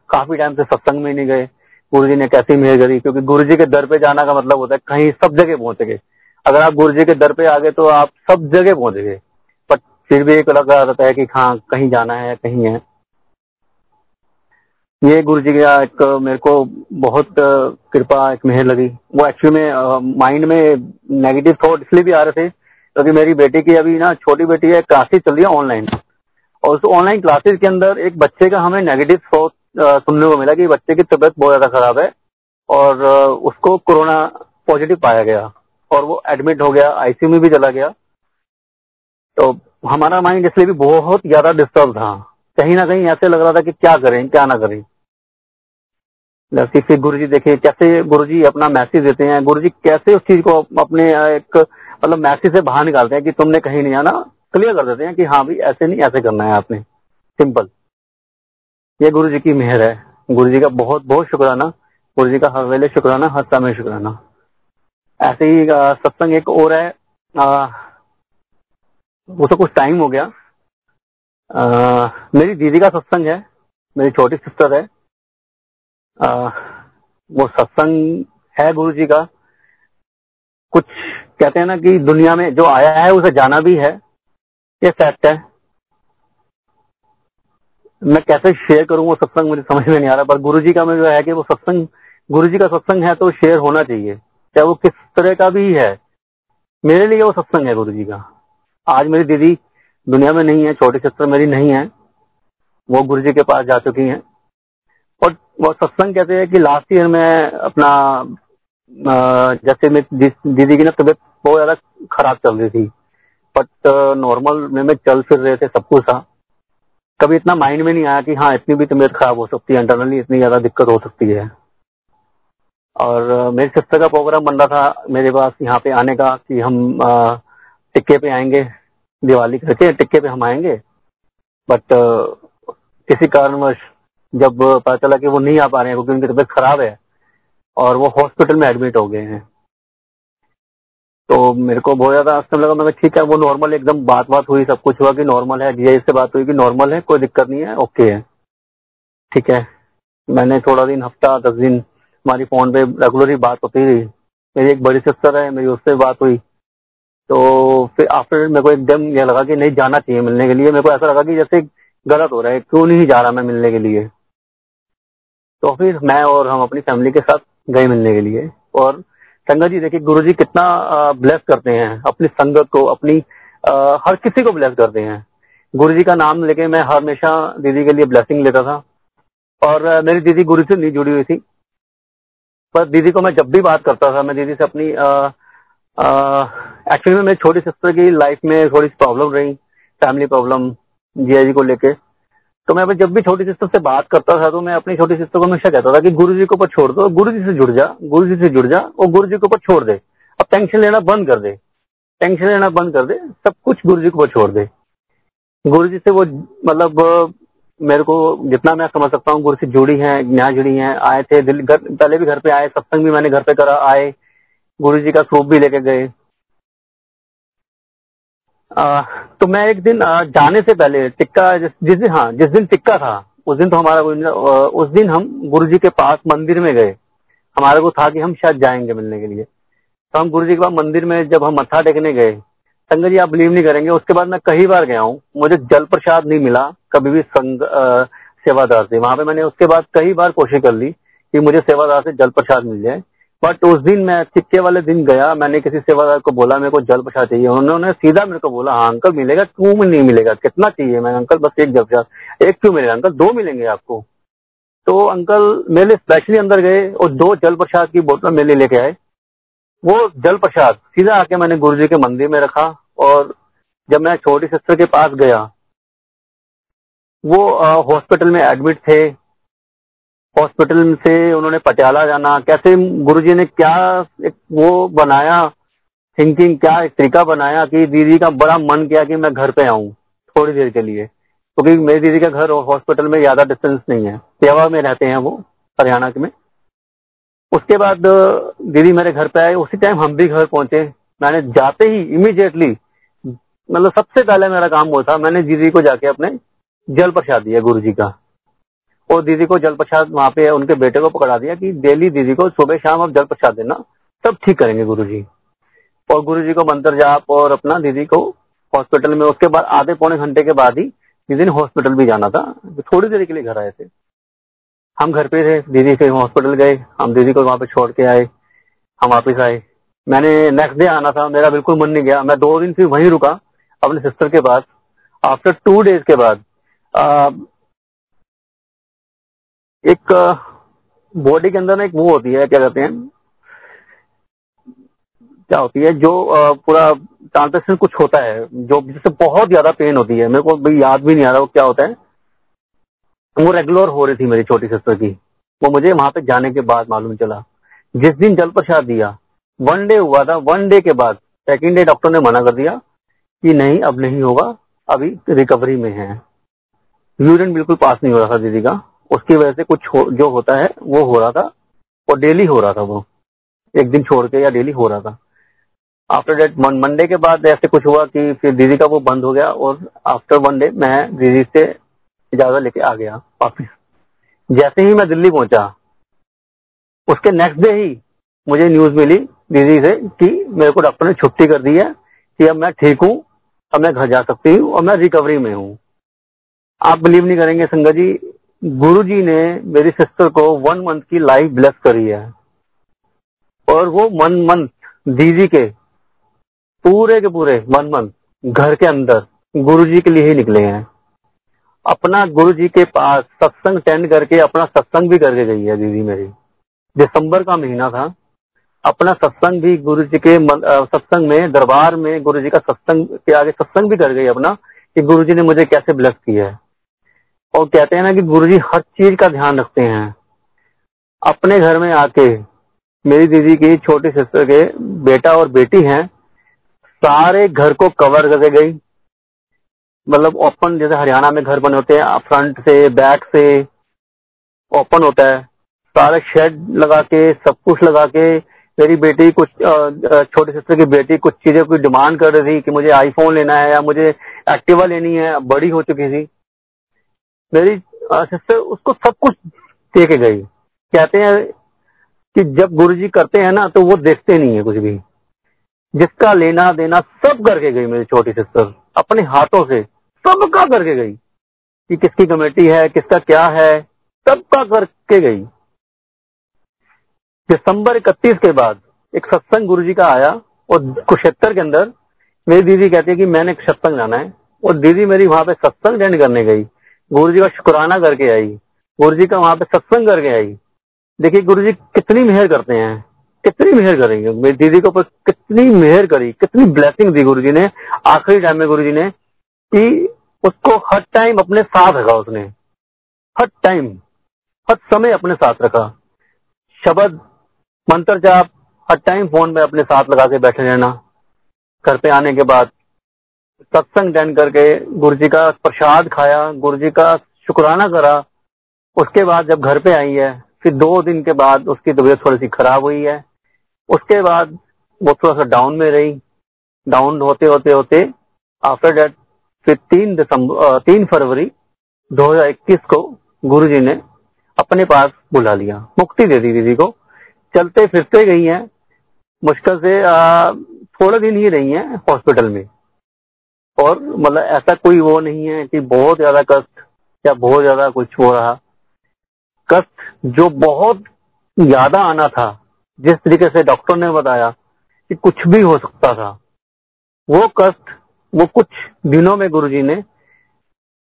काफ़ी टाइम से सत्संग में नहीं गए। गुरु जी ने कैसी मेहर करी, क्योंकि गुरु जी के दर पे जाना का मतलब होता है कहीं सब जगह पहुँच गए। अगर आप गुरु जी के दर पे आ गए तो आप सब जगह पहुँच गए। पर फिर भी एक लगा रहता है कि हाँ कहीं जाना है, कहीं है। ये गुरु जी का एक मेरे को बहुत कृपा, एक मेहर लगी। वो एक्चुअली में माइंड में नेगेटिव थॉट इसलिए भी आ रहे थे क्योंकि मेरी बेटी की अभी ना, छोटी बेटी है क्लासेस चल रही है ऑनलाइन और उस ऑनलाइन क्लासेस के अंदर एक बच्चे का हमें नेगेटिव थॉट सुनने को मिला कि बच्चे की तबीयत बहुत ज़्यादा खराब है और उसको कोरोना पॉजिटिव पाया गया और वो एडमिट हो गया आईसीयू में भी चला गया। तो हमारा माइंड इसलिए भी बहुत ज़्यादा डिस्टर्ब था। कहीं ना कहीं ऐसे लग रहा था कि क्या करें, क्या ना करें। जैसे फिर गुरु जी देखिए कैसे गुरु जी अपना मैसेज देते हैं गुरु जी कैसे उस चीज़ को अपने एक मतलब मैसेज से बाहर निकालते हैं कि तुमने कहीं नहीं आना। क्लियर कर देते हैं कि हाँ भाई ऐसे नहीं ऐसे करना है आपने। सिंपल ये गुरु जी की मेहर है। गुरु जी का बहुत बहुत शुक्राना। गुरु जी का हर वेले शुक्राना हर समय शुक्राना। ऐसे ही सत्संग एक और है। वो तो कुछ टाइम हो गया। आ, मेरी दीदी का सत्संग है। मेरी छोटी सिस्टर है। आ, वो सत्संग है गुरु जी का। कुछ कहते हैं ना कि दुनिया में जो आया है, उसे जाना भी है। ये फैक्ट है। मैं कैसे शेयर करूँ वो सत्संग मुझे समझ में नहीं आ रहा, पर गुरु जी का में जो है कि वो सत्संग गुरु जी का सत्संग है तो शेयर होना चाहिए। चाहे वो किस तरह का भी है। मेरे लिए वो सत्संग है गुरु जी का। आज मेरी दीदी दुनिया में नहीं है, छोटी सिस्टर मेरी नहीं है। वो गुरु जी के पास जा चुकी हैं। और वो सत्संग कहते हैं कि लास्ट ईयर में अपना जैसे मेरी दीदी की ना तबीयत बहुत ज़्यादा खराब चल रही थी। बट नॉर्मल में मैं चल फिर रहे थे, सब कुछ था। कभी इतना माइंड में नहीं आया कि हाँ इतनी भी तबीयत खराब हो सकती है इंटरनली इतनी ज़्यादा दिक्कत हो सकती है। और मेरी सिस्टर का प्रोग्राम बन रहा था मेरे पास यहाँ पे आने का कि हम टिक्के पे आएँगे, दिवाली करके टिक्के पे हम आएँगे। बट किसी कारणवश जब पता चला कि वो नहीं आ पा रहे हैं, क्योंकि उनकी तबीयत खराब है, और वो हॉस्पिटल में एडमिट हो गए हैं। तो मेरे को बहुत ज़्यादा आश्चर्य लगा। मैं ठीक है, वो नॉर्मल एकदम बात बात हुई, सब कुछ हुआ कि नॉर्मल है जीआई से बात हुई कि नॉर्मल है, कोई दिक्कत नहीं है ओके है। ठीक है। मैंने थोड़ा दिन, हफ़्ता, दस दिन हमारी फ़ोन पे रेगुलर ही बात होती रही। मेरी एक बड़ी सिस्टर है, मेरी उससे बात हुई। तो फिर आफ्टर मेरे को एकदम यह लगा कि नहीं, जाना चाहिए मिलने के लिए। मेरे को ऐसा लगा कि जैसे गलत हो रहा है, क्यों नहीं जा रहा मैं मिलने के लिए? तो फिर मैं और हम अपनी फैमिली के साथ गए मिलने के लिए और संगत जी देखिए गुरु जी कितना ब्लेस करते हैं। अपनी संगत को अपनी आ, हर किसी को ब्लेस करते हैं। गुरु जी का नाम लेके मैं हमेशा दीदी के लिए ब्लेसिंग लेता था। और मेरी दीदी गुरु से नहीं जुड़ी हुई थी। पर दीदी को मैं जब भी बात करता था मैं दीदी से अपनी एक्चुअली में मेरी छोटी सिस्टर की लाइफ में थोड़ी सी प्रॉब्लम रही फैमिली प्रॉब्लम जीआईजी को लेके। तो मैं जब भी छोटी सिस्टर से बात करता था तो मैं अपनी छोटी सिस्टर को हमेशा कहता था कि गुरु जी के ऊपर छोड़ दो गुरु जी से जुड़ जा गुरु जी से जुड़ जा, और गुरु जी के ऊपर छोड़ दे। अब टेंशन लेना बंद कर दे। टेंशन लेना बंद कर दे, सब कुछ गुरु जी के ऊपर छोड़ दे। गुरु जी से वो मतलब मेरे को जितना मैं समझ सकता हूँ गुरु से जुड़ी है न्याय जुड़ी है, आए थे पहले भी घर पे आए, सत्संग भी मैंने घर पे करा, आए। गुरु जी का स्वरूप भी लेके गए। तो मैं एक दिन जाने से पहले टिक्का जिस, दिन हाँ जिस दिन टिक्का था उस दिन तो हमारा कोई उस दिन हम गुरु जी के पास मंदिर में गए। हमारे को था कि हम शायद जाएँगे मिलने के लिए। तो हम गुरु जी के पास मंदिर में जब हम मत्था टेकने गए संगत जी आप बिलीव नहीं करेंगे उसके बाद मैं कई बार गया हूँ। मुझे जल प्रसाद नहीं मिला कभी भी संग सेवादार से। वहाँ पे मैंने उसके बाद कई बार कोशिश कर ली कि मुझे सेवादार से जल प्रसाद मिल जाए। बट उस दिन मैं टिक्के वाले दिन गया, मैंने किसी सेवादार को बोला, मेरे को जल प्रसाद चाहिए उन्होंने सीधा मेरे को बोला हाँ अंकल मिलेगा, क्यों में नहीं मिलेगा? कितना चाहिए? मैं, अंकल, बस एक जल प्रसाद एक क्यों मिलेगा? अंकल, दो मिलेंगे आपको। तो अंकल मेरे स्पेशली अंदर गए और दो जल प्रसाद की बोतल मेरे लेके आए। वो जल प्रसाद, सीधा आके मैंने गुरु जी के मंदिर में रखा और जब मैं छोटी सिस्टर के पास गया, वो हॉस्पिटल में एडमिट थे। हॉस्पिटल से उन्होंने पटियाला जाना, कैसे गुरुजी ने क्या एक वो बनाया थिंकिंग क्या एक तरीका बनाया कि दीदी का बड़ा मन किया कि मैं घर पे आऊँ, थोड़ी देर के लिए। क्योंकि तो मेरी दीदी का घर हॉस्पिटल में ज़्यादा डिस्टेंस नहीं है, सेवा में रहते हैं वो, हरियाणा में। उसके बाद, दीदी मेरे घर पे आए, उसी टाइम हम भी घर पहुँचे। मैंने जाते ही इमीडिएटली मतलब सबसे पहले मेरा काम वो था, मैंने दीदी को जाके अपने जल प्रसाद दिया गुरु जी का। और दीदी को जल प्रसाद वहाँ पे, उनके बेटे को पकड़ा दिया कि डेली दीदी को सुबह शाम आप जल प्रसाद देना सब ठीक करेंगे गुरु जी और गुरु जी को मंत्र जाप और अपना दीदी को हॉस्पिटल में, उसके बाद आधे पौने घंटे के बाद ही दीदी ने हॉस्पिटल भी जाना था। थोड़ी देर के लिए घर आए थे। हम घर पे थे, दीदी फिर हॉस्पिटल गए, हम दीदी को वहाँ पे छोड़ के आए, हम वापिस आए। मैंने नेक्स्ट डे आना था, मेरा बिल्कुल मन नहीं गया। मैं दो दिन फिर वहीं रुका, अपने सिस्टर के पास। आफ्टर टू डेज़ के बाद एक बॉडी के अंदर ना एक वो होती है, क्या कहते हैं? क्या होती है, जो पूरा ट्रांजेक्शन कुछ होता है, जो जिससे बहुत ज़्यादा पेन होती है। मेरे को भाई याद भी नहीं आ रहा वो क्या होता है। वो रेगुलर हो रही थी मेरी छोटी सिस्टर की। वो मुझे वहाँ पे जाने के बाद मालूम चला। जिस दिन जल प्रसाद दिया वन डे हुआ था वन डे के बाद सेकेंड डे डॉक्टर ने मना कर दिया कि नहीं, अब नहीं होगा, अभी रिकवरी में है। यूरिन बिल्कुल पास नहीं हो रहा था दीदी का। उसकी वजह से कुछ जो होता है, वो हो रहा था, और डेली हो रहा था वो। एक दिन छोड़ के या डेली हो रहा था। आफ्टर डेट मंडे के बाद ऐसे कुछ हुआ कि फिर दीदी का वो बंद हो गया, और आफ्टर वन डे मैं दीदी से इजाज़त लेके आ गया वापिस। जैसे ही मैं दिल्ली पहुँचा, उसके नेक्स्ट डे ही मुझे न्यूज़ मिली दीदी से कि मेरे को डॉक्टर ने छुट्टी कर दी है, कि अब मैं ठीक हूँ, अब मैं घर जा सकती हूँ, और मैं रिकवरी में हूँ। आप बिलीव नहीं करेंगे, संगत जी गुरु जी ने मेरी सिस्टर को वन मंथ की लाइफ ब्लेस करी है। और वो वन मंथ दीदी के, पूरे के पूरे वन मंथ घर के अंदर गुरु जी के लिए ही निकले हैं। अपना गुरु जी के पास सत्संग टेंड करके अपना सत्संग भी करके गई है दीदी मेरी। दिसंबर का महीना था। अपना सत्संग भी गुरु जी के सत्संग में, दरबार में गुरु जी का सत्संग के आगे सत्संग भी कर गई अपना कि गुरु जी ने मुझे कैसे ब्लेस किया है। और कहते हैं ना कि गुरु जी हर चीज़ का ध्यान रखते हैं। अपने घर में आके मेरी दीदी की छोटी सिस्टर के बेटा और बेटी हैं, सारे घर को कवर करके गई। मतलब ओपन जैसे हरियाणा में घर बने होते हैं फ्रंट से बैक से ओपन होता है। सारे शेड लगा के, सब कुछ लगा के मेरी बेटी कुछ छोटी सिस्टर की बेटी कुछ चीज़ें, कोई डिमांड कर रही थी कि मुझे आईफोन लेना है या मुझे एक्टिवा लेनी है, बड़ी हो चुकी थी। मेरी सिस्टर उसको सब कुछ दे के गई। कहते हैं कि जब गुरु जी करते हैं ना तो वो देखते नहीं है कुछ भी। जिसका लेना देना सब करके गई मेरी छोटी सिस्टर। अपने हाथों से सबका करके गई। कि किसकी कमेटी है, किसका क्या है, सबका करके गई। दिसंबर इकतीस के बाद एक सत्संग गुरु जी का आया, और कुशेत्तर के अंदर मेरी दीदी कहती है कि मैंने सत्संग जाना है। और दीदी मेरी वहाँ पे सत्संग अटेंड करने गई। गुरु जी का शुक्राना करके आई। गुरु जी का वहाँ पे सत्संग करके आई। देखिए गुरु जी कितनी मेहर करते हैं, कितनी मेहर करेंगे। मेरी दीदी के ऊपर कितनी मेहर करी, कितनी ब्लेसिंग दी गुरु जी ने, आखिरी टाइम में गुरु जी ने, कि उसको हर टाइम अपने साथ रखा उसने। हर टाइम हर समय अपने साथ रखा। शब्द, मंत्र जाप हर टाइम फ़ोन में अपने साथ लगा के बैठे रहना, घर पे आने के बाद सत्संग अटेंड करके गुरु जी का प्रसाद खाया गुरु जी का शुक्राना करा। उसके बाद जब घर पे आई है, फिर दो दिन के बाद उसकी तबीयत थोड़ी सी खराब हुई है। उसके बाद वो थोड़ा सा डाउन में रही। डाउन होते होते होते आफ्टर डेट फिर तीन दिसंबर तीन फरवरी 2021 को गुरु जी ने अपने पास बुला लिया, मुक्ति दे दी दीदी को। चलते फिरते गई हैं। मुश्किल से थोड़े दिन ही रही हैं हॉस्पिटल में। और मतलब ऐसा कोई वो नहीं है कि बहुत ज़्यादा कष्ट या बहुत ज़्यादा कुछ हो रहा। कष्ट जो बहुत ज़्यादा आना था, जिस तरीके से डॉक्टर ने बताया कि कुछ भी हो सकता था, वो कष्ट वो कुछ दिनों में गुरुजी ने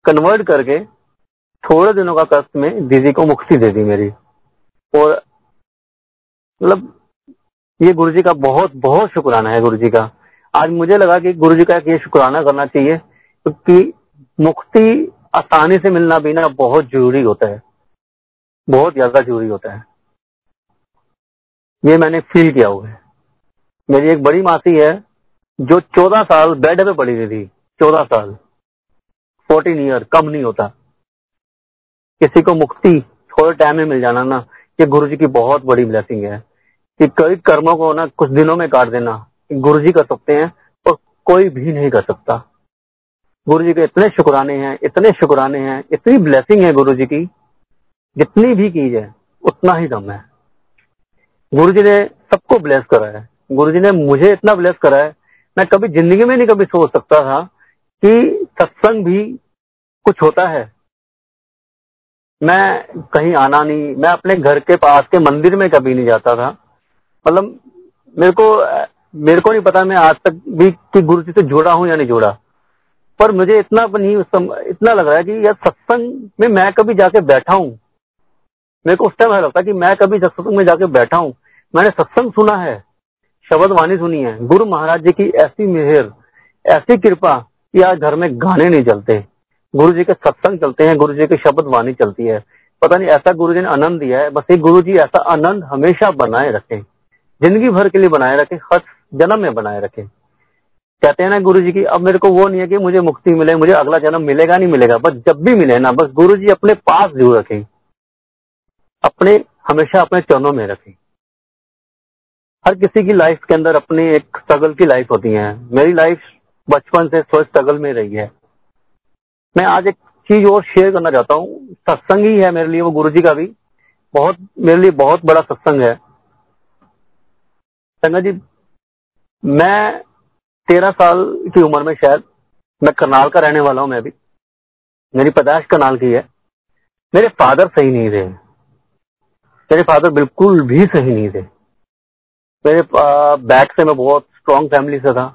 कन्वर्ट करके थोड़े दिनों का कष्ट में दीदी को मुक्ति दे दी मेरी। और मतलब ये गुरु जी का बहुत बहुत शुक्राना है गुरु जी का। आज मुझे लगा कि गुरु जी का ये शुक्राना करना चाहिए, क्योंकि तो मुक्ति आसानी से मिलना भी ना बहुत ज़रूरी होता है। बहुत ज़्यादा ज़रूरी होता है। ये मैंने फील किया हुआ है। मेरी एक बड़ी मासी है, जो चौदह साल बेड पे पड़ी हुई थी, चौदह साल। फोर्टीन ईयर कम नहीं होता। किसी को मुक्ति थोड़े टाइम में मिल जाना ना, ये गुरु जी की बहुत बड़ी ब्लेसिंग है। कि कई कर्मों को ना कुछ दिनों में काट देना। गुरु जी कर सकते हैं और कोई भी नहीं कर सकता। गुरु जी के इतने शुक्राने हैं, इतने शुक्राने हैं, इतनी ब्लेसिंग है गुरु जी की, जितनी भी की है उतना ही दम है। गुरु जी ने सबको ब्लेस करा है। गुरु जी ने मुझे इतना ब्लेस करा है। मैं कभी ज़िंदगी में नहीं कभी सोच सकता था कि सत्संग भी कुछ होता है। मैं कहीं आना नहीं, मैं अपने घर के पास के मंदिर में कभी नहीं जाता था। मतलब मेरे को मेरे को नहीं पता मैं आज तक भी कि गुरु जी से जुड़ा हूँ या नहीं जुड़ा। पर मुझे इतना नहीं इतना लग रहा है कि यार सत्संग में मैं कभी जाके बैठा हूँ। मेरे को उस टाइम लगता कि मैं कभी सत्संग में जाके बैठा हूँ, मैंने सत्संग सुना है, शब्द वाणी सुनी है। गुरु महाराज जी की ऐसी मेहर, ऐसी कृपा कि आज घर में गाने नहीं चलते। गुरु जी के सत्संग चलते हैं, गुरु जी की शब्द वाणी चलती है। पता नहीं ऐसा गुरु जी ने आनंद दिया है, बस ये गुरु जी ऐसा आनंद हमेशा बनाए रखें। ज़िंदगी भर के लिए बनाए रखें, हर जन्म में बनाए रखे। कहते हैं ना गुरु जी की अब मेरे को वो नहीं है कि मुझे मुक्ति मिले, मुझे अगला जन्म मिलेगा नहीं मिलेगा, बस जब भी मिले ना, बस गुरु जी अपने पास ज़रूर रखें। अपने, हमेशा अपने चरणों में रखें। हर किसी की लाइफ के अंदर अपनी एक स्ट्रगल की लाइफ होती है। मेरी लाइफ बचपन से स्वस्थ स्ट्रगल में रही है। मैं आज एक चीज़ और शेयर करना चाहता हूँ। सत्संग ही है मेरे लिए, वो गुरु जी का भी। बहुत, मेरे लिए बहुत बड़ा सत्संग है। संगत जी मैं तेरह साल की उम्र में शायद मैं करनाल का रहने वाला हूँ मैं भी। मेरी पैदाइश करनाल की है। मेरे फादर सही नहीं थे। मेरे फादर बिल्कुल भी सही नहीं थे। मेरे बैक से मैं बहुत स्ट्रांग फैमिली से था।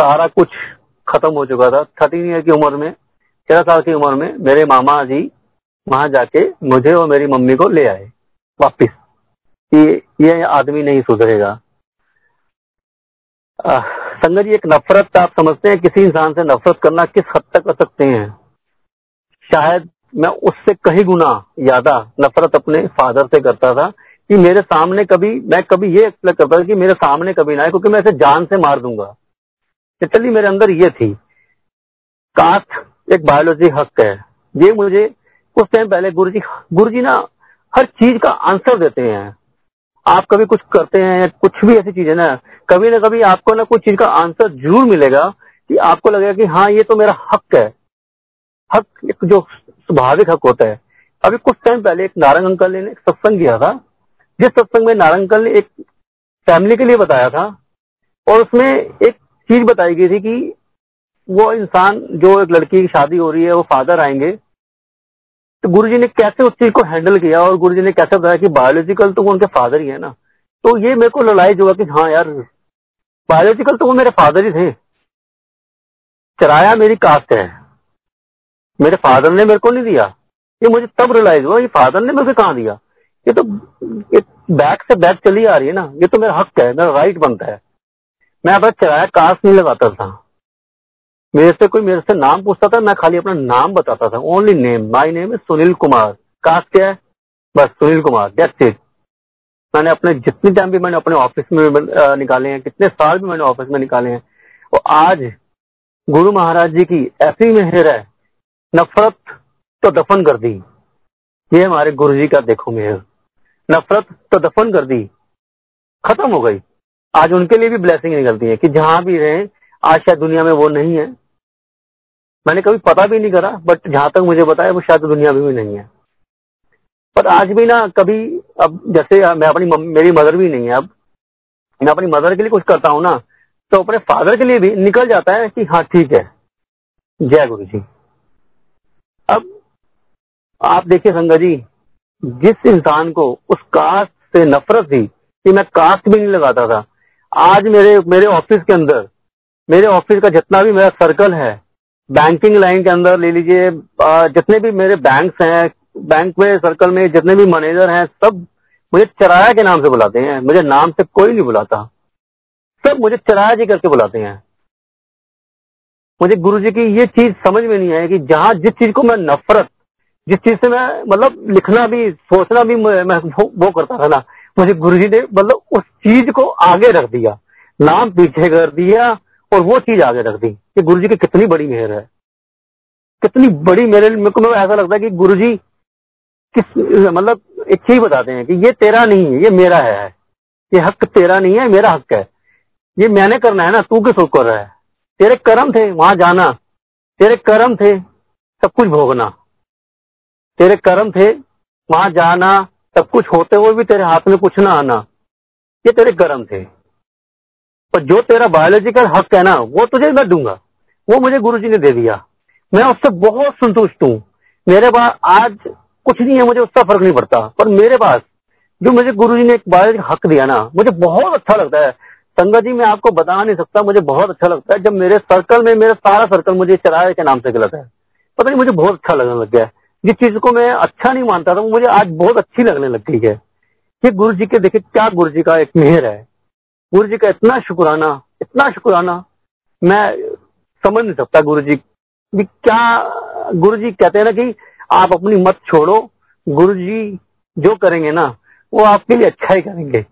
सारा कुछ खत्म हो चुका था। थर्टीन ईयर की उम्र में, तेरह साल की उम्र में मेरे मामा जी वहाँ जाके मुझे और मेरी मम्मी को ले आए वापिस। कि ये आदमी नहीं सुधरेगा। संगत जी, एक नफरत आप समझते हैं, किसी इंसान से नफरत करना किस हद तक कर सकते हैं? शायद मैं उससे कहीं गुना ज़्यादा नफरत अपने फादर से करता था कि मेरे सामने कभी, मैं कभी ये एक्सपेक्ट करता था कि मेरे सामने कभी ना आए, क्योंकि मैं इसे जान से मार दूँगा। लिटरली मेरे अंदर ये थी। कास्ट एक बायोलॉजी हक है। ये मुझे कुछ टाइम पहले गुरु जी गुरु जी ना हर चीज़ का आंसर देते हैं। आप कभी कुछ करते हैं या कुछ भी ऐसी चीज़ है ना, कभी ना कभी आपको ना कुछ चीज़ का आंसर ज़रूर मिलेगा कि आपको लगेगा कि हाँ ये तो मेरा हक है। हक एक जो स्वाभाविक हक होता है। अभी कुछ टाइम पहले एक नारंग अंकल ने एक सत्संग किया था, जिस सत्संग में नारंग अंकल ने एक फैमिली के लिए बताया था और उसमें एक चीज़ बताई गई थी कि वो इंसान, जो एक लड़की की शादी हो रही है, वो फादर आएँगे तो गुरुजी ने कैसे उस चीज़ को हैंडल किया और गुरुजी ने कैसे बताया कि बायोलॉजिकल तो वो उनके फादर ही है ना? तो ये मेरे को लड़ाई जो कि हाँ यार बायोलॉजिकल तो वो मेरे फादर ही थे। चराया मेरी कास्ट है। मेरे फादर ने मेरे को नहीं दिया। ये मुझे तब रियलाइज़ हुआ ये फादर ने मेरे को कहा दिया? ये तो ये बैक से बैक चली आ रही है ना? ये तो मेरा हक है, मेरा राइट बनता है। मैं अपना चराया कास्ट नहीं लगाता था। मेरे से कोई मेरे से नाम पूछता था, मैं खाली अपना नाम बताता था। ओनली नेम माई नेम है सुनील कुमार कास्ट क्या है? बस सुनील कुमार डेट्स इट मैंने अपने जितने टाइम भी मैंने अपने ऑफ़िस में निकाले हैं, कितने साल भी मैंने ऑफ़िस में निकाले हैं और आज गुरु महाराज जी की ऐसी मेहर है, नफरत तो दफन कर दी। ये हमारे गुरु जी का देखो मेहर। नफरत तो दफन कर दी। खत्म हो गई। आज उनके लिए भी ब्लेसिंग निकलती है कि जहाँ भी रहे, आज शायद दुनिया में वो नहीं है। मैंने कभी पता भी नहीं करा बट जहाँ तक मुझे बताया वो शायद दुनिया में भी नहीं है। पर आज भी ना, कभी अब जैसे मैं अपनी मेरी मदर भी नहीं है अब। मैं अपनी मदर के लिए कुछ करता हूँ ना तो अपने फादर के लिए भी निकल जाता है कि हाँ ठीक है। जय गुरु जी। अब आप देखिए संगा जी, जिस इंसान को उस कास्ट से नफरत थी कि मैं कास्ट भी नहीं लगाता था, आज मेरे मेरे ऑफ़िस के अंदर, मेरे ऑफ़िस का जितना भी मेरा सर्कल है बैंकिंग लाइन के अंदर ले लीजिए जितने भी मेरे बैंक्स हैं बैंक में सर्कल में जितने भी मैनेजर हैं सब मुझे चराया के नाम से बुलाते हैं। मुझे नाम से कोई नहीं बुलाता। सब मुझे चराया जी करके बुलाते हैं। मुझे गुरु जी की ये चीज़ समझ में नहीं आई कि जहाँ जिस चीज़ को मैं नफरत जिस चीज़ से मैं मतलब लिखना भी सोचना भी मैं वो, वो करता था ना मुझे गुरु जी ने मतलब उस चीज़ को आगे रख दिया। नाम पीछे कर दिया और वो चीज़ आगे रख दी कि गुरु जी की कितनी बड़ी मेहर है। कितनी बड़ी मेरे मेरे को ऐसा लगता है कि गुरु जी किस मतलब एक चीज़ बताते हैं कि ये तेरा नहीं है, ये मेरा है ये हक तेरा नहीं है, मेरा हक है। ये मैंने करना है ना, तू किस कर रहा है? तेरे कर्म थे, वहाँ जाना। तेरे कर्म थे, सब कुछ भोगना। तेरे कर्म थे, वहाँ जाना, सब कुछ होते हुए भी तेरे हाथ में कुछ ना आना। ये तेरे कर्म थे। पर जो तेरा बायोलॉजिकल हक है ना, वो तुझे मैं दूँगा। वो मुझे गुरु जी ने दे दिया। मैं उससे बहुत संतुष्ट हूँ। मेरे पास आज कुछ नहीं है, मुझे उसका फ़र्क नहीं पड़ता। पर मेरे पास जो मुझे गुरु जी ने एक बायोलॉजिकल हक दिया ना, मुझे बहुत अच्छा लगता है। संगत जी, मैं आपको बता नहीं सकता, मुझे बहुत अच्छा लगता है। जब मेरे सर्कल में, मेरा सारा सर्कल मुझे चराए के नाम से गलत है। पता नहीं, मुझे बहुत अच्छा लगने लग गया है। जिस चीज़ को मैं अच्छा नहीं मानता था, वो मुझे आज बहुत अच्छी लगने लग गई है। ये गुरु जी के, देखिए, क्या गुरु जी का एक मेहर है। गुरु जी का इतना शुक्राना इतना शुक्राना, मैं समझ नहीं सकता गुरु जी भी क्या गुरु जी कहते हैं ना कि आप अपनी मत छोड़ो गुरु जी जो करेंगे ना, वो आपके लिए अच्छा ही करेंगे।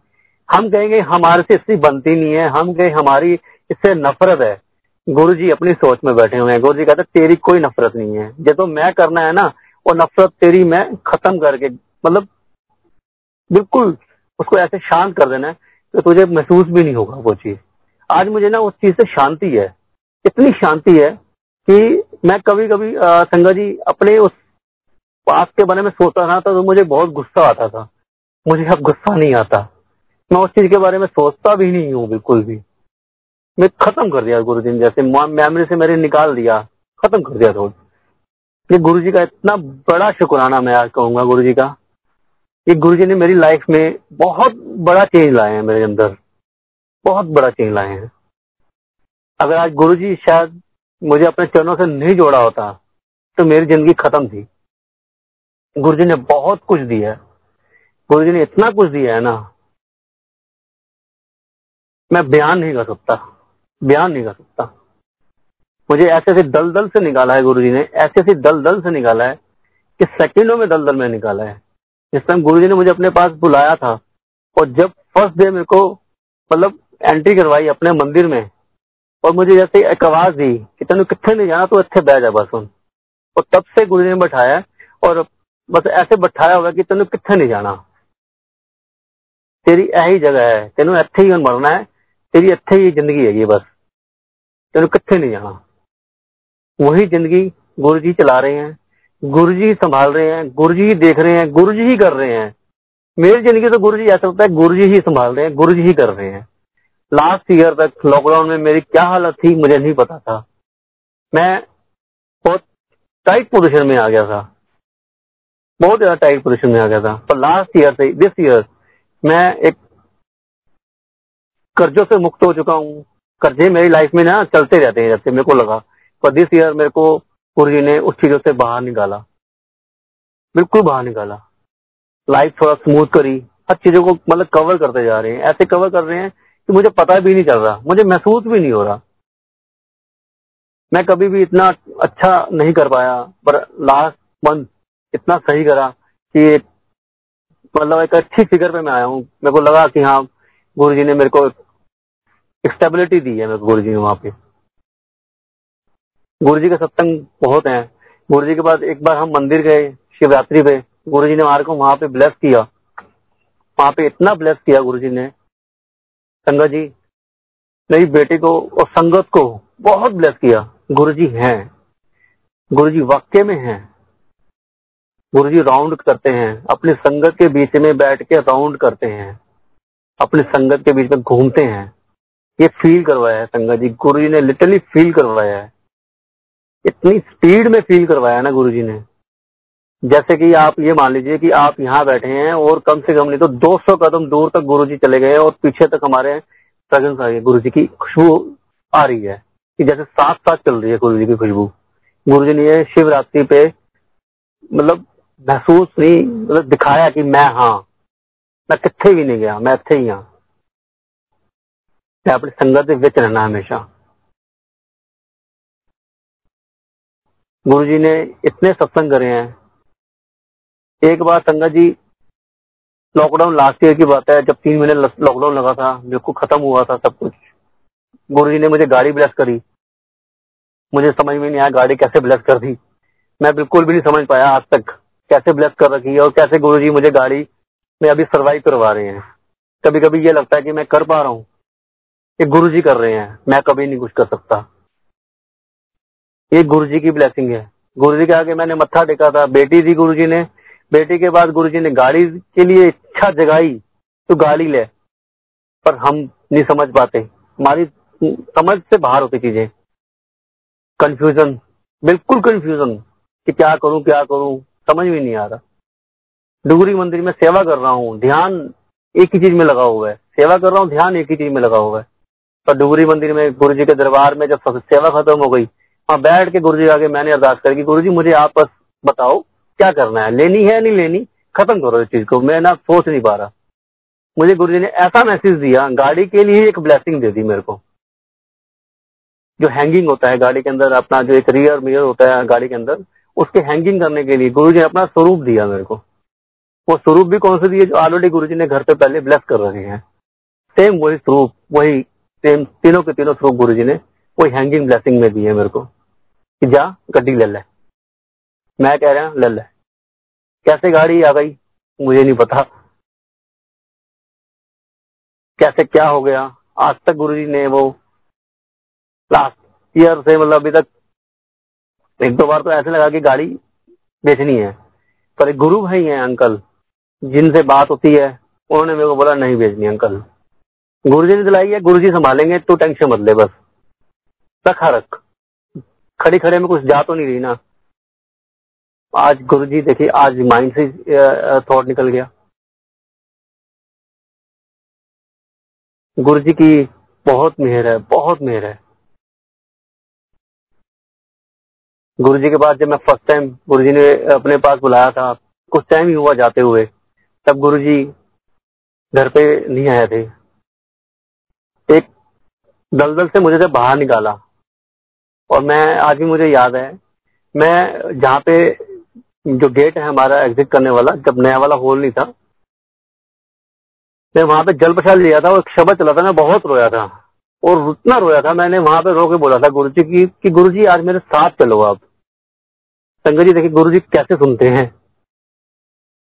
हम कहेंगे, हमारे से इससे बनती नहीं है, हम कहें हमारी इससे नफरत है। गुरु जी अपनी सोच में बैठे हुए हैं। गुरु जी कहते तेरी कोई नफरत नहीं है। जो तो मैं करना है ना, वो नफरत तेरी मैं खत्म करके मतलब बिल्कुल उसको ऐसे शांत कर देना है। तो तुझे महसूस भी नहीं होगा वो चीज़। आज मुझे ना उस चीज़ से शांति है। इतनी शांति है कि मैं कभी कभी संगा जी अपने उस पास के बारे में सोचता था तो मुझे बहुत गुस्सा आता था। मुझे अब गुस्सा नहीं आता। मैं उस चीज़ के बारे में सोचता भी नहीं हूँ बिल्कुल भी। मैं खत्म कर दिया गुरु जी ने जैसे मेमोरी से मेरे निकाल दिया, खत्म कर दिया थोड़ा ये गुरु जी का इतना बड़ा शुक्राना मैं आज कहूँगा गुरु जी का। ये गुरु जी ने मेरी लाइफ में बहुत बड़ा चेंज लाए हैं मेरे अंदर। बहुत बड़ा चेंज लाए हैं। अगर आज गुरु जी शायद मुझे अपने चरणों से नहीं जोड़ा होता तो मेरी ज़िंदगी खत्म थी। गुरु जी ने बहुत कुछ दिया गुरु जी ने इतना कुछ दिया है ना, मैं बयान नहीं कर सकता। बयान नहीं कर सकता। मुझे ऐसे ऐसे दल दल से निकाला है गुरु जी ने, ऐसे ऐसे दल दल से निकाला है कि सेकंडों में दल दल में निकाला है। जिस टाइम गुरु ने मुझे अपने पास बुलाया था, और जब फ़र्स्ट डे मेरे को मतलब एंट्री करवाई अपने मंदिर में, और मुझे जैसे एक आवाज़ दी कि तेन कितने नहीं जाना तो इतने बह जा बस उन और तब से गुरु ने बैठाया, और बस ऐसे बैठाया हुआ कि तेन कितने नहीं जाना। तेरी यही जगह है, तेन इतने ही मरना है, तेरी इतने ही ज़िंदगी है बस। तेन कितने नहीं जाना। वही ज़िंदगी गुरु जी चला रहे हैं। गुरु जी संभाल रहे हैं गुरु जी देख रहे हैं गुरु जी ही कर रहे हैं। मेरी ज़िंदगी तो गुरु जी ऐसा होता है गुरु जी ही संभाल रहे हैं गुरु जी ही कर रहे हैं। लास्ट ईयर तक लॉकडाउन में मेरी क्या हालत थी, मुझे नहीं पता था। मैं बहुत टाइट पोजीशन में आ गया था। बहुत ज़्यादा टाइट पोजिशन में आ गया था। पर लास्ट ईयर से दिस ईयर मैं एक कर्जों से मुक्त हो चुका हूँ। कर्जे मेरी लाइफ में ना चलते रहते हैं जैसे मेरे को लगा। पर दिस ईयर मेरे को गुरु जी ने उस चीज़ों से बाहर निकाला। बिल्कुल बाहर निकाला। लाइफ थोड़ा स्मूथ करी। हर चीज़ों को मतलब कवर करते जा रहे हैं। ऐसे कवर कर रहे हैं कि मुझे पता भी नहीं चल रहा। मुझे महसूस भी नहीं हो रहा। मैं कभी भी इतना अच्छा नहीं कर पाया, पर लास्ट मंथ इतना सही करा कि मतलब एक अच्छी फिगर पे मैं आया हूँ। मेरे को लगा कि हाँ गुरु जी ने मेरे को स्टेबिलिटी दी है, मेरे गुरु जी ने वहाँ पे। गुरु जी का सत्संग बहुत है। गुरु जी के बाद एक बार हम मंदिर गए, शिवरात्रि पे। गुरु जी ने हमारे को वहाँ पे ब्लेस किया। वहाँ पे इतना ब्लेस किया गुरु जी ने। संगत जी, मेरी बेटी को और संगत को बहुत ब्लेस किया। गुरु जी हैं। गुरु जी वाक्य में हैं। गुरु जी राउंड करते हैं। अपनी संगत के बीच में बैठ के राउंड करते हैं। अपनी संगत के बीच में घूमते हैं। ये फील करवाया है संगत जी। गुरु जी ने लिटरली फील करवाया है। इतनी स्पीड में फील करवाया ना गुरु जी ने। जैसे कि आप ये मान लीजिए कि आप यहाँ बैठे हैं और कम से कम नहीं तो 200 कदम दूर तक गुरु जी चले गए और पीछे तक हमारे प्रेजेंस आ रही गुरु की खुशबू आ रही है कि जैसे साथ साथ चल रही है गुरु की खुशबू। गुरु ने ये शिवरात्रि पे मतलब महसूस नहीं मतलब दिखाया कि मैं हाँ मैं कितने भी नहीं गया, मैं इतने ही हाँ मैं अपनी संगत रहना हमेशा। गुरु जी ने इतने सत्संग करे हैं। एक बार संगत जी लॉकडाउन लास्ट ईयर की बात है, जब तीन महीने लॉकडाउन लगा था को खत्म हुआ था सब कुछ। गुरु जी ने मुझे गाड़ी ब्लेस करी। मुझे समझ में नहीं आया गाड़ी कैसे ब्लेस कर दी। मैं बिल्कुल भी नहीं समझ पाया आज तक कैसे ब्लेस कर रखी है और कैसे गुरु जी मुझे गाड़ी में अभी सर्वाइव करवा रहे हैं। कभी कभी ये लगता है कि मैं कर पा रहा हूँ। ये गुरु जी कर रहे हैं। मैं कभी नहीं कुछ कर सकता। ये गुरु जी की ब्लेसिंग है। गुरु जी के आगे मैंने मत्था टेका था। बेटी दी गुरु जी ने। बेटी के बाद गुरु जी ने गाड़ी के लिए इच्छा जगाई तो गाड़ी ले। पर हम नहीं समझ पाते। हमारी समझ से बाहर होती चीज़ें। कंफ्यूजन बिल्कुल कंफ्यूजन कि क्या करूँ क्या करूँ, समझ में नहीं आ रहा। डुगरी मंदिर में सेवा कर रहा हूँ। ध्यान एक ही चीज़ में लगा हुआ है। सेवा कर रहा हूँ, ध्यान एक ही चीज़ में लगा हुआ है। पर डुगरी मंदिर में गुरु जी के दरबार में जब सेवा खत्म हो गई वहाँ बैठ के गुरु जी आगे मैंने अरदास करी गुरु जी मुझे आप बस बताओ, क्या करना है? लेनी है नहीं लेनी? खत्म करो इस चीज़ को। मैं ना सोच नहीं पा रहा। मुझे गुरु जी ने ऐसा मैसेज दिया, गाड़ी के लिए एक ब्लेसिंग दे दी मेरे को। जो हैंगिंग होता है गाड़ी के अंदर, अपना जो एक रियर मिरर होता है गाड़ी के अंदर, उसके हैंगिंग करने के लिए गुरु जी ने अपना स्वरूप दिया मेरे को। वो स्वरूप भी कौन से दिए? जो ऑलरेडी गुरु जी ने घर पे पहले ब्लेस कर रहे हैं। सेम वही स्वरूप, वही सेम तीनों के तीनों स्वरूप गुरु जी ने, वही हैंगिंग ब्लेसिंग में दिए मेरे को। कि जा, गड्डी ले ले। मैं कह रहा, ले ले। कैसे गाड़ी आ गई, मुझे नहीं पता। कैसे क्या हो गया, आज तक गुरु जी ने वो लास्ट ईयर से मतलब अभी तक एक दो बार तो ऐसे लगा कि गाड़ी बेचनी है। पर एक गुरु भाई हैं, अंकल, जिनसे बात होती है, उन्होंने मेरे को बोला, नहीं बेचनी अंकल। गुरु जी ने दिलाई है गुरु जी संभालेंगे तो टेंशन मत ले, बस। रखा रख। खड़ी खड़े में कुछ जा तो नहीं रही ना। आज गुरु जी देखिए, आज माइंड से थॉट निकल गया। गुरु जी की बहुत मेहर है, बहुत मेहर है। गुरु जी के बाद जब मैं फ़र्स्ट टाइम गुरु जी ने अपने पास बुलाया था, कुछ टाइम ही हुआ जाते हुए, तब गुरु जी घर पे नहीं आए थे। एक दलदल से मुझे बाहर निकाला। और मैं, आज भी मुझे याद है, मैं जहाँ पे जो गेट है हमारा एग्जिट करने वाला, जब नया वाला होल नहीं था, मैं वहाँ पे जल प्रसाद लिया था और शब्द चला था, मैं बहुत रोया था और उतना रोया था, मैंने वहाँ पे रो के बोला था गुरु जी की, कि गुरु जी आज मेरे साथ चलो आप। संगत जी, देखिए गुरु जी कैसे सुनते हैं।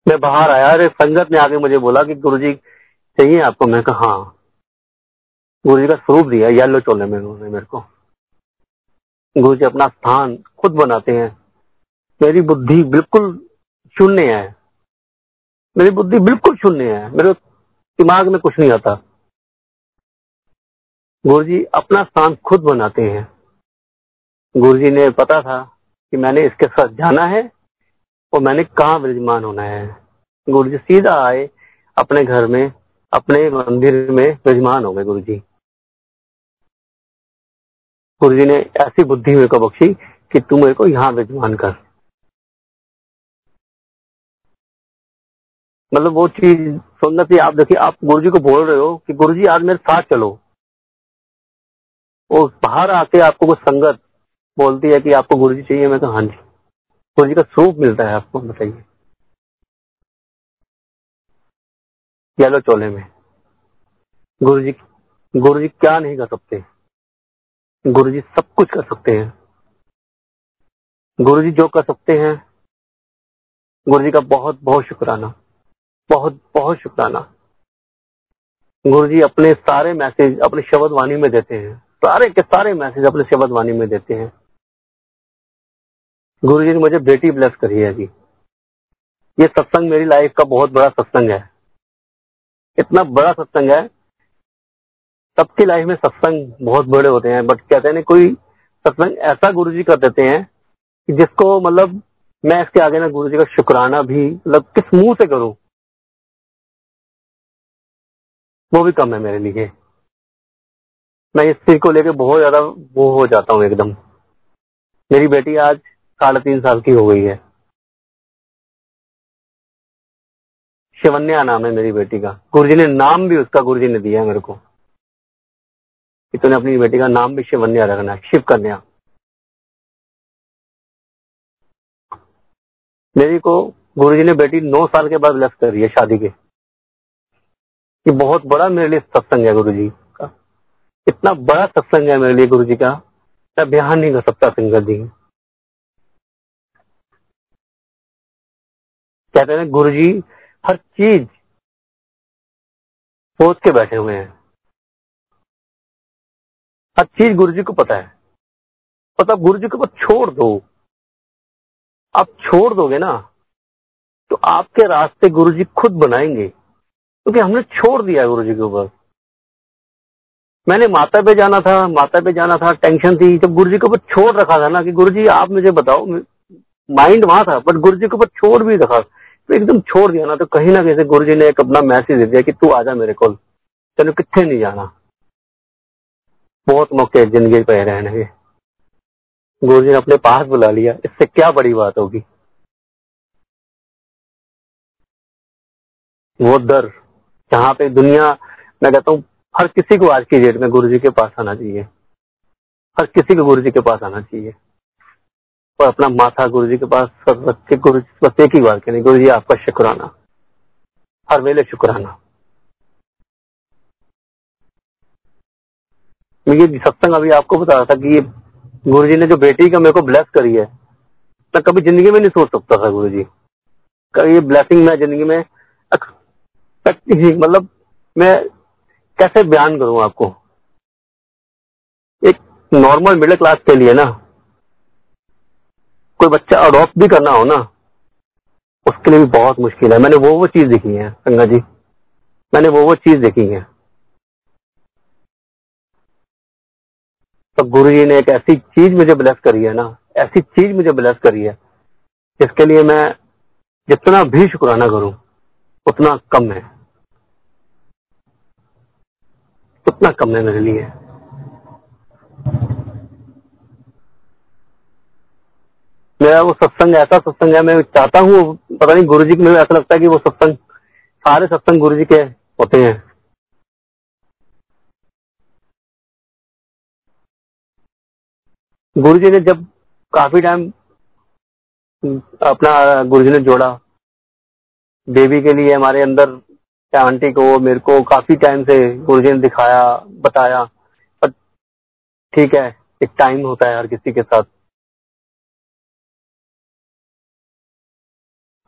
मैं बाहर आया, अरे संगत ने आगे मुझे बोला कि गुरु जी चाहिए आपको, मैं कहा हाँ। गुरु जी का स्वरूप दिया येलो चोले में उन्होंने मेरे को। गुरु जी अपना स्थान खुद बनाते हैं। मेरी बुद्धि बिल्कुल शून्य है। मेरी बुद्धि बिल्कुल शून्य है। मेरे दिमाग में कुछ नहीं आता। गुरु जी अपना स्थान खुद बनाते हैं। गुरु जी ने पता था कि मैंने इसके साथ जाना है और मैंने कहा विराजमान होना है। गुरु जी सीधा आए अपने घर में, अपने मंदिर में विराजमान हो गए गुरु जी। गुरु जी ने ऐसी बुद्धि मेरे को बख्शी कि तू मेरे को यहाँ विद्यमान कर। मतलब वो चीज़ सुनना चाहिए। आप देखिए, आप गुरु जी को बोल रहे हो कि गुरु जी, आज मेरे साथ चलो। और बाहर आके आपको कुछ संगत बोलती है कि आपको गुरु जी चाहिए, मैं तो हाँ जी। गुरु जी का स्वरूप मिलता है आपको बताइए। येलो चोले में। गुरु जी गुरु जी क्या नहीं कर सकते? गुरु जी सब कुछ कर सकते हैं। गुरु जी जो कर सकते हैं गुरु जी का बहुत बहुत शुक्राना, बहुत बहुत शुक्राना। गुरु जी अपने सारे मैसेज, अपने शब्द वाणी में देते हैं। सारे के सारे मैसेज अपने शब्द वाणी में देते हैं। गुरु जी ने मुझे बेटी ब्लेस करी है जी। ये सत्संग मेरी लाइफ का बहुत बड़ा सत्संग है। इतना बड़ा सत्संग है सबकी लाइफ में सत्संग बहुत बड़े होते हैं बट कहते हैं कोई सत्संग ऐसा गुरु जी कर देते हैं कि जिसको मतलब मैं इसके आगे ना गुरु जी का शुक्राना भी मतलब किस मुँह से करूँ? वो भी कम है मेरे लिए। मैं इस चीज़ को लेकर बहुत ज़्यादा वो हो जाता हूँ एकदम। मेरी बेटी आज साढ़े तीन साल की हो गई है। शिवन्या नाम है मेरी बेटी का। गुरुजी ने नाम भी उसका गुरुजी ने दिया मेरे को। कि तूने अपनी बेटी का नाम भी शिव शिवन्या रखना है, शिव कन्या। मेरी को गुरुजी ने बेटी नौ साल के बाद ब्लेस करी है शादी के। ये बहुत बड़ा मेरे लिए सत्संग है गुरु जी का। इतना बड़ा सत्संग है मेरे लिए गुरु जी का, मैं बयान नहीं कर सकता सिंगर जी। कहते हैं गुरु जी हर चीज़, सोच के बैठे हुए हैं। हर चीज़ गुरु जी को पता है। पता गुरु जी को बस छोड़ दो। आप छोड़ दोगे ना तो आपके रास्ते गुरु जी खुद बनाएँगे। क्योंकि हमने छोड़ दिया गुरु जी के ऊपर। मैंने माता पे जाना था, माता पे जाना था, टेंशन थी, जब गुरु जी के ऊपर छोड़ रखा था ना कि गुरु जी आप मुझे बताओ माइंड वहाँ था, बट गुरु जी के ऊपर छोड़ भी रखा। तो एकदम छोड़ दिया ना तो कहीं ना कहीं से गुरु जी ने एक अपना मैसेज दे दिया कि तू आजा मेरे को। तेन कितने नहीं जाना। बहुत मौके ज़िंदगी पे रहने के गुरु जी ने अपने पास बुला लिया। इससे क्या बड़ी बात होगी? वो दर जहाँ पे दुनिया, मैं कहता हूँ, हर किसी को आज की डेट में गुरु जी के पास आना चाहिए। हर किसी को गुरु जी के पास आना चाहिए। और अपना माथा गुरु जी के पास सब बच्चे गुरु बस एक ही बात कहनी गुरु जी आपका शुक्राना। हर वेले शुक्राना। ये सत्संग अभी आपको बता रहा था कि ये गुरु जी ने जो बेटी का मेरे को ब्लेस करी है, मैं कभी ज़िंदगी में नहीं सोच सकता था गुरु जी ये ब्लेसिंग मैं ज़िंदगी में मतलब मैं कैसे बयान करूँ आपको? एक नॉर्मल मिडिल क्लास के लिए ना, कोई बच्चा अडॉप्ट भी करना हो ना, उसके लिए भी बहुत मुश्किल है। मैंने वो वो चीज़ देखी है संगा जी। मैंने वो वो चीज़ देखी है। तो गुरु जी ने एक ऐसी चीज़ मुझे ब्लेस करी है ना, ऐसी चीज़ मुझे ब्लेस करी है, जिसके लिए मैं जितना भी शुक्राना करूँ, उतना कम है। उतना कम है मेरे लिए। मेरा वो सत्संग, ऐसा सत्संग है, मैं चाहता हूँ, पता नहीं गुरु जी को ऐसा लगता है कि वो सत्संग, सारे सत्संग गुरु जी के होते हैं। गुरु जी ने जब काफ़ी टाइम अपना गुरु जी ने जोड़ा। बेबी के लिए हमारे अंदर आंटी को, मेरे को काफ़ी टाइम से गुरुजी ने दिखाया, बताया। पर ठीक है, एक टाइम होता है हर किसी के साथ।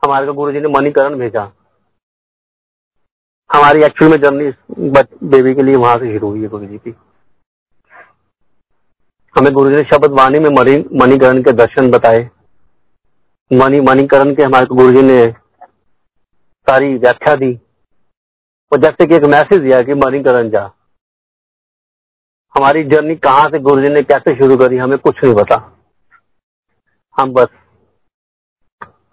हमारे को गुरु जी ने मणिकरण भेजा। हमारी एक्चुअल में जर्नी बेबी के लिए वहाँ से शुरू हुई है गुरु जी की। हमें गुरु जी ने शब्द वाणी में मणिकरण के दर्शन बताए। मणि, मणिकरण के हमारे गुरु जी ने सारी व्याख्या दी। और जैसे कि एक मैसेज दिया कि मणिकरण जा। हमारी जर्नी कहाँ से गुरु जी ने कैसे शुरू करी, हमें कुछ नहीं पता। हम बस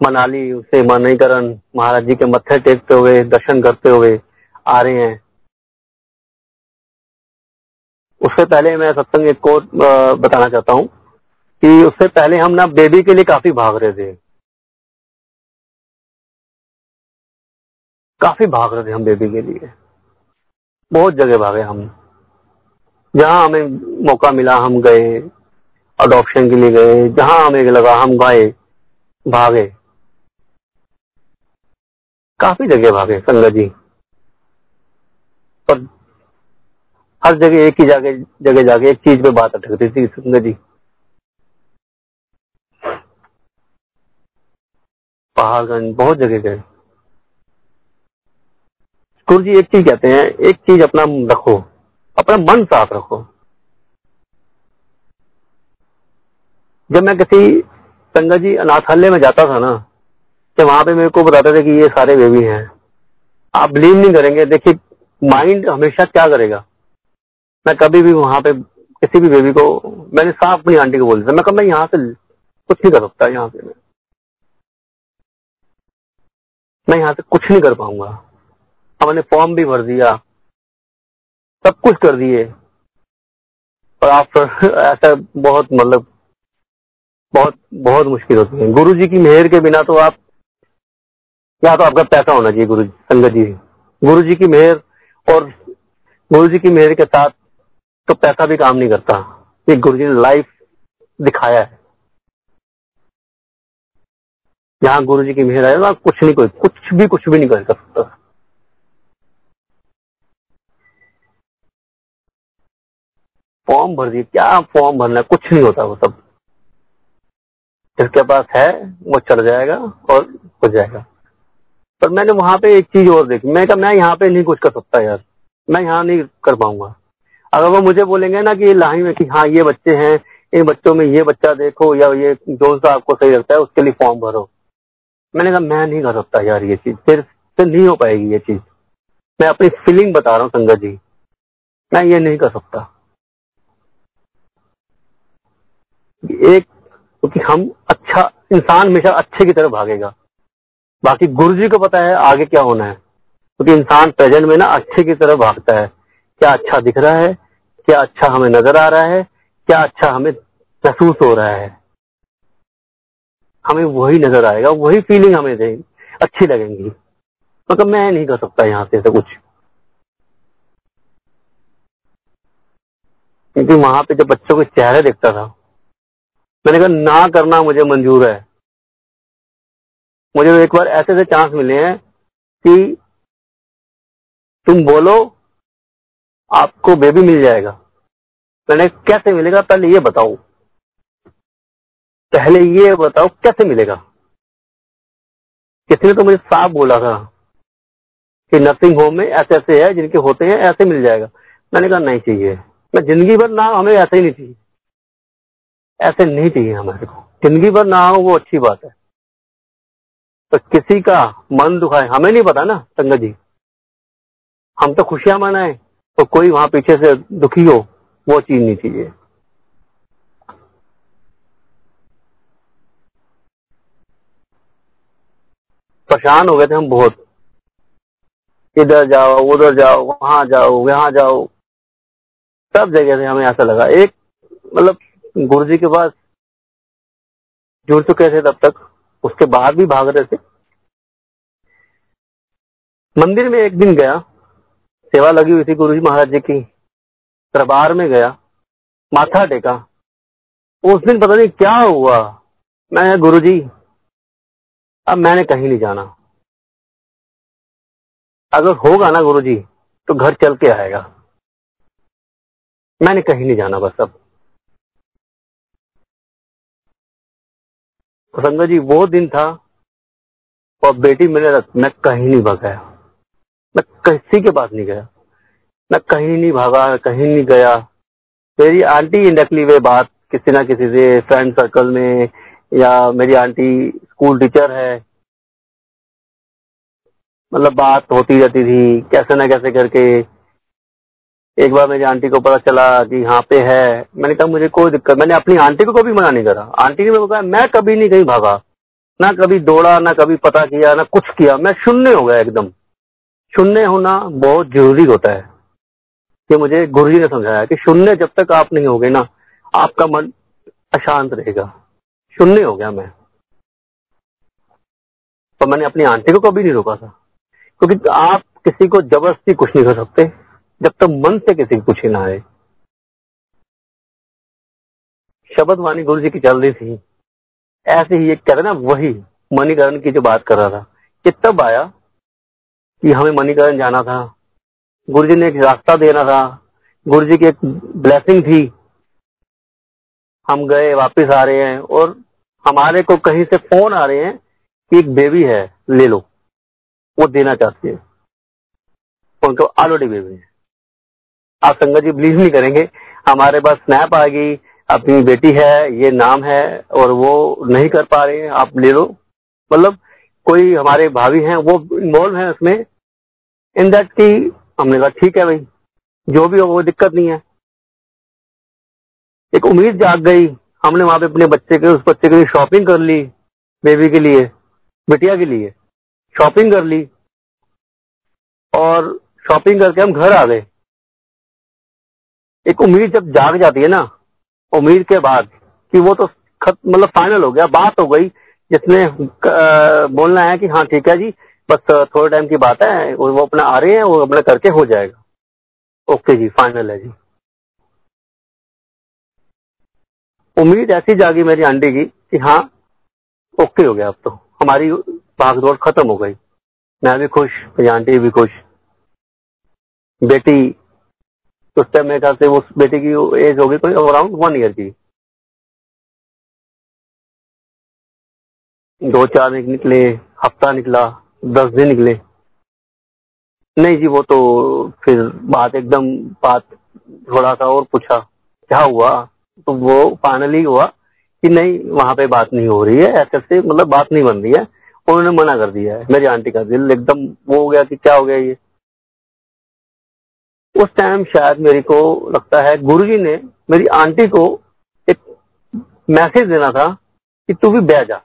मनाली से मणिकरण महाराज जी के मत्थे टेकते हुए, दर्शन करते हुए आ रहे हैं। उससे पहले मैं सत्संग एक को बताना चाहता हूँ कि उससे पहले हम ना बेबी के लिए काफ़ी भाग रहे थे। काफ़ी भाग रहे थे हम बेबी के लिए। बहुत जगह भागे हम। जहाँ हमें मौका मिला हम गए अडॉप्शन के लिए गए, जहाँ हमें लगा हम गए, भागे। काफ़ी जगह भागे संगत जी पर हर जगह एक ही जगह जगह जाके एक चीज़ पे बात अटकती थी संगत जी। पहाड़गंज बहुत जगह गए। गुरु जी, एक चीज़ कहते हैं, एक चीज़ अपना रखो, अपना मन साफ़ रखो। जब मैं किसी संगत जी अनाथालय में जाता था ना तो वहाँ पे मेरे को बताते थे कि ये सारे बेबी हैं। आप बिलीव नहीं करेंगे, देखिए माइंड हमेशा क्या करेगा? मैं कभी भी वहाँ पे किसी भी बेबी को, मैंने साफ़ अपनी आंटी को बोल दिया। मैं कहा, मैं यहाँ से कुछ नहीं कर सकता, यहाँ से मैं। मैं यहाँ से कुछ नहीं कर पाऊँगा। हमने फॉर्म भी भर दिया, सब कुछ कर दिए। और आप ऐसा बहुत मतलब बहुत बहुत मुश्किल होती है। गुरु जी की मेहर के बिना तो आप या तो आपका पैसा होना चाहिए गुरु जी संगत जी। गुरु जी की मेहर और गुरु जी की मेहर के साथ तो पैसा भी काम नहीं करता। ये गुरु जी ने लाइफ दिखाया है। यहाँ गुरु जी की मेहर है ना कुछ नहीं कोई, कुछ भी कुछ भी नहीं कर सकता। फॉर्म भर दिए, क्या फॉर्म भरना कुछ नहीं होता वो सब। जिसके पास है, वो चढ़ जाएगा और हो जाएगा। पर मैंने वहाँ पे एक चीज़ और देखी। मैं कहा, मैं यहाँ पे नहीं कुछ कर सकता यार। मैं यहाँ नहीं कर पाऊँगा। अगर वो मुझे बोलेंगे ना कि लाइन में कि हाँ ये बच्चे हैं, इन बच्चों में ये बच्चा देखो या ये जो सा आपको सही लगता है, उसके लिए फॉर्म भरो। मैंने कहा, मैं नहीं कर सकता यार ये चीज़ फिर से नहीं हो पाएगी ये चीज़। मैं अपनी फीलिंग बता रहा हूँ, संगत जी। मैं ये नहीं कर सकता। एक, क्योंकि हम अच्छा इंसान हमेशा अच्छे की तरफ़ भागेगा। बाकी गुरु जी को पता है आगे क्या होना है। क्योंकि इंसान प्रेजेंट में ना अच्छे की तरफ़ भागता है। क्या अच्छा दिख रहा है, क्या अच्छा हमें नज़र आ रहा है, क्या अच्छा हमें महसूस हो रहा है। हमें वही नज़र आएगा, वही फीलिंग हमें देगी अच्छी लगेंगी। मतलब मैं नहीं कर सकता यहाँ से ऐसा कुछ। क्योंकि वहाँ पे जब बच्चों के चेहरे देखता था, मैंने कहा, ना करना मुझे मंजूर है। मुझे एक बार ऐसे ऐसे चांस मिले हैं कि तुम बोलो आपको बेबी मिल जाएगा। मैंने कैसे मिलेगा? पहले ये बताओ। पहले ये बताओ, कैसे मिलेगा? किसी ने तो मुझे साफ़ बोला था कि नर्सिंग होम में ऐसे ऐसे है, जिनके होते हैं ऐसे मिल जाएगा। मैंने कहा, नहीं चाहिए। मैं ज़िंदगी भर ना हमें ऐसे ही नहीं चाहिए। ऐसे नहीं चाहिए हमारे को। ज़िंदगी भर ना हो, वो अच्छी बात है। तो किसी का मन दुखाए, हमें नहीं पता ना, संगत जी। हम तो खुशियाँ मनाए। तो कोई वहाँ पीछे से दुखी हो, वो चीज़ नहीं चाहिए। परेशान हो गए थे हम बहुत। इधर जाओ, उधर जाओ, वहाँ जाओ, यहाँ जाओ। सब जगह से हमें ऐसा लगा। एक मतलब गुरु जी के पास जुड़ चुके थे तब तक। उसके बाद भी भाग रहे थे। मंदिर में एक दिन गया। सेवा लगी हुई थी गुरु जी महाराज जी की। दरबार में गया, माथा टेका। उस दिन पता नहीं क्या हुआ। मैं गुरु जी अब मैंने कहीं नहीं जाना। अगर होगा ना गुरु जी तो घर चल के आएगा। मैंने कहीं नहीं जाना बस अब। संगत जी, वो दिन था, और बेटी मेरे मैं कहीं नहीं भगाया मैं किसी के पास नहीं गया। मैं कहीं नहीं भागा, कहीं नहीं गया। मेरी आंटी इंडकली वे बात किसी ना किसी से फ्रेंड सर्कल में, या मेरी आंटी स्कूल टीचर है। मतलब बात होती रहती थी, कैसे ना कैसे करके। एक बार मेरी आंटी को पता चला कि यहाँ पे है। मैंने कहा, मुझे कोई दिक्कत मैंने अपनी आंटी को कभी मना नहीं करा। आंटी ने कहा, मैं कभी नहीं कहीं भागा। ना कभी दौड़ा, ना कभी पता किया, ना कुछ किया। मैं शून्य हो गया एकदम। शून्य होना बहुत ज़रूरी होता है। कि मुझे गुरु जी ने समझाया कि शून्य जब तक आप नहीं होगे ना, आपका मन अशांत रहेगा। शून्य हो गया मैं। तो मैंने अपनी आंटी को कभी नहीं रोका था, क्योंकि आप किसी को ज़बरदस्ती कुछ नहीं कर सकते, जब तक मन से किसी को कुछ ही ना आए। शब्द वाणी गुरु जी की चल रही थी। ऐसे ही एक रहे ना, वही मणिकरण की जो बात कर रहा था, कि तब आया कि हमें मणिकरण जाना था। गुरु जी ने एक रास्ता देना था। गुरु जी की एक ब्लेसिंग थी। हम गए, वापस आ रहे हैं और हमारे को कहीं से फ़ोन आ रहे हैं कि एक बेबी है, ले लो। वो देना चाहती है। उनको ऑलरेडी बेबी है। आप संगत जी बिलीव नहीं करेंगे। हमारे पास स्नैप आ गई, अपनी बेटी है, ये नाम है और वो नहीं कर पा रहे हैं। आप ले लो। मतलब कोई हमारे भाभी हैं, वो इन्वॉल्व है उसमें। इन दैट की हमने कहा, ठीक है भाई, जो भी हो, वो दिक्कत नहीं है। एक उम्मीद जाग गई। हमने वहाँ पे अपने बच्चे के, उस बच्चे के लिए शॉपिंग कर ली बेबी के लिए, बिटिया के लिए। शॉपिंग कर ली। और शॉपिंग करके हम घर आ गए। एक उम्मीद जब जाग जाती है ना, उम्मीद के बाद कि वो तो मतलब फाइनल हो गया, बात हो गई। जिसने बोलना है कि हाँ ठीक है जी, बस थोड़े टाइम की बात है वो अपना आ रहे हैं, वो अपना करके हो जाएगा। ओके जी फाइनल है जी। उम्मीद ऐसी जागी मेरी आंटी की कि हाँ ओके हो गया अब तो। हमारी भागदौड़ खत्म हो गई। मैं भी खुश, मेरी आंटी भी खुश। बेटी, उस टाइम मेरे ख्याल से उस बेटी की एज होगी कोई अराउंड वन ईयर की। दो चार दिन निकले, हफ़्ता निकला, दस दिन निकले। नहीं जी, वो तो फिर बात एकदम, बात थोड़ा सा और पूछा, क्या हुआ? तो वो फाइनली हुआ कि नहीं, वहाँ पे बात नहीं हो रही है, ऐसे से मतलब बात नहीं बन रही है। उन्होंने मना कर दिया है, मेरी आंटी का दिल एकदम वो हो गया कि क्या हो गया ये। उस टाइम शायद मेरे को लगता है गुरुजी ने मेरी आंटी को एक मैसेज देना था कि तू भी बह जा।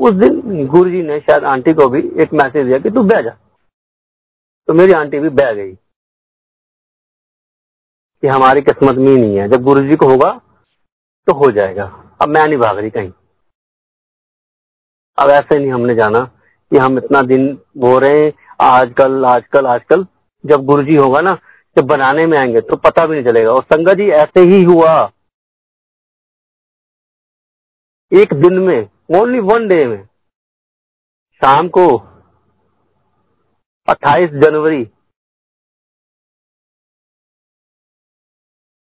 उस दिन गुरु जी ने शायद आंटी को भी एक मैसेज दिया कि तू बह जा। तो मेरी आंटी भी बह गई कि हमारी किस्मत में नहीं है। जब गुरु जी को होगा तो हो जाएगा। अब मैं नहीं भाग रही कहीं। अब ऐसे नहीं हमने जाना कि हम इतना दिन बो रहे हैं आजकल आजकल आजकल। जब गुरु जी होगा ना, जब बनाने में आएँगे तो पता भी नहीं चलेगा। और संगत जी, ऐसे ही हुआ। एक दिन में ओनली वन डे में। शाम को 28 जनवरी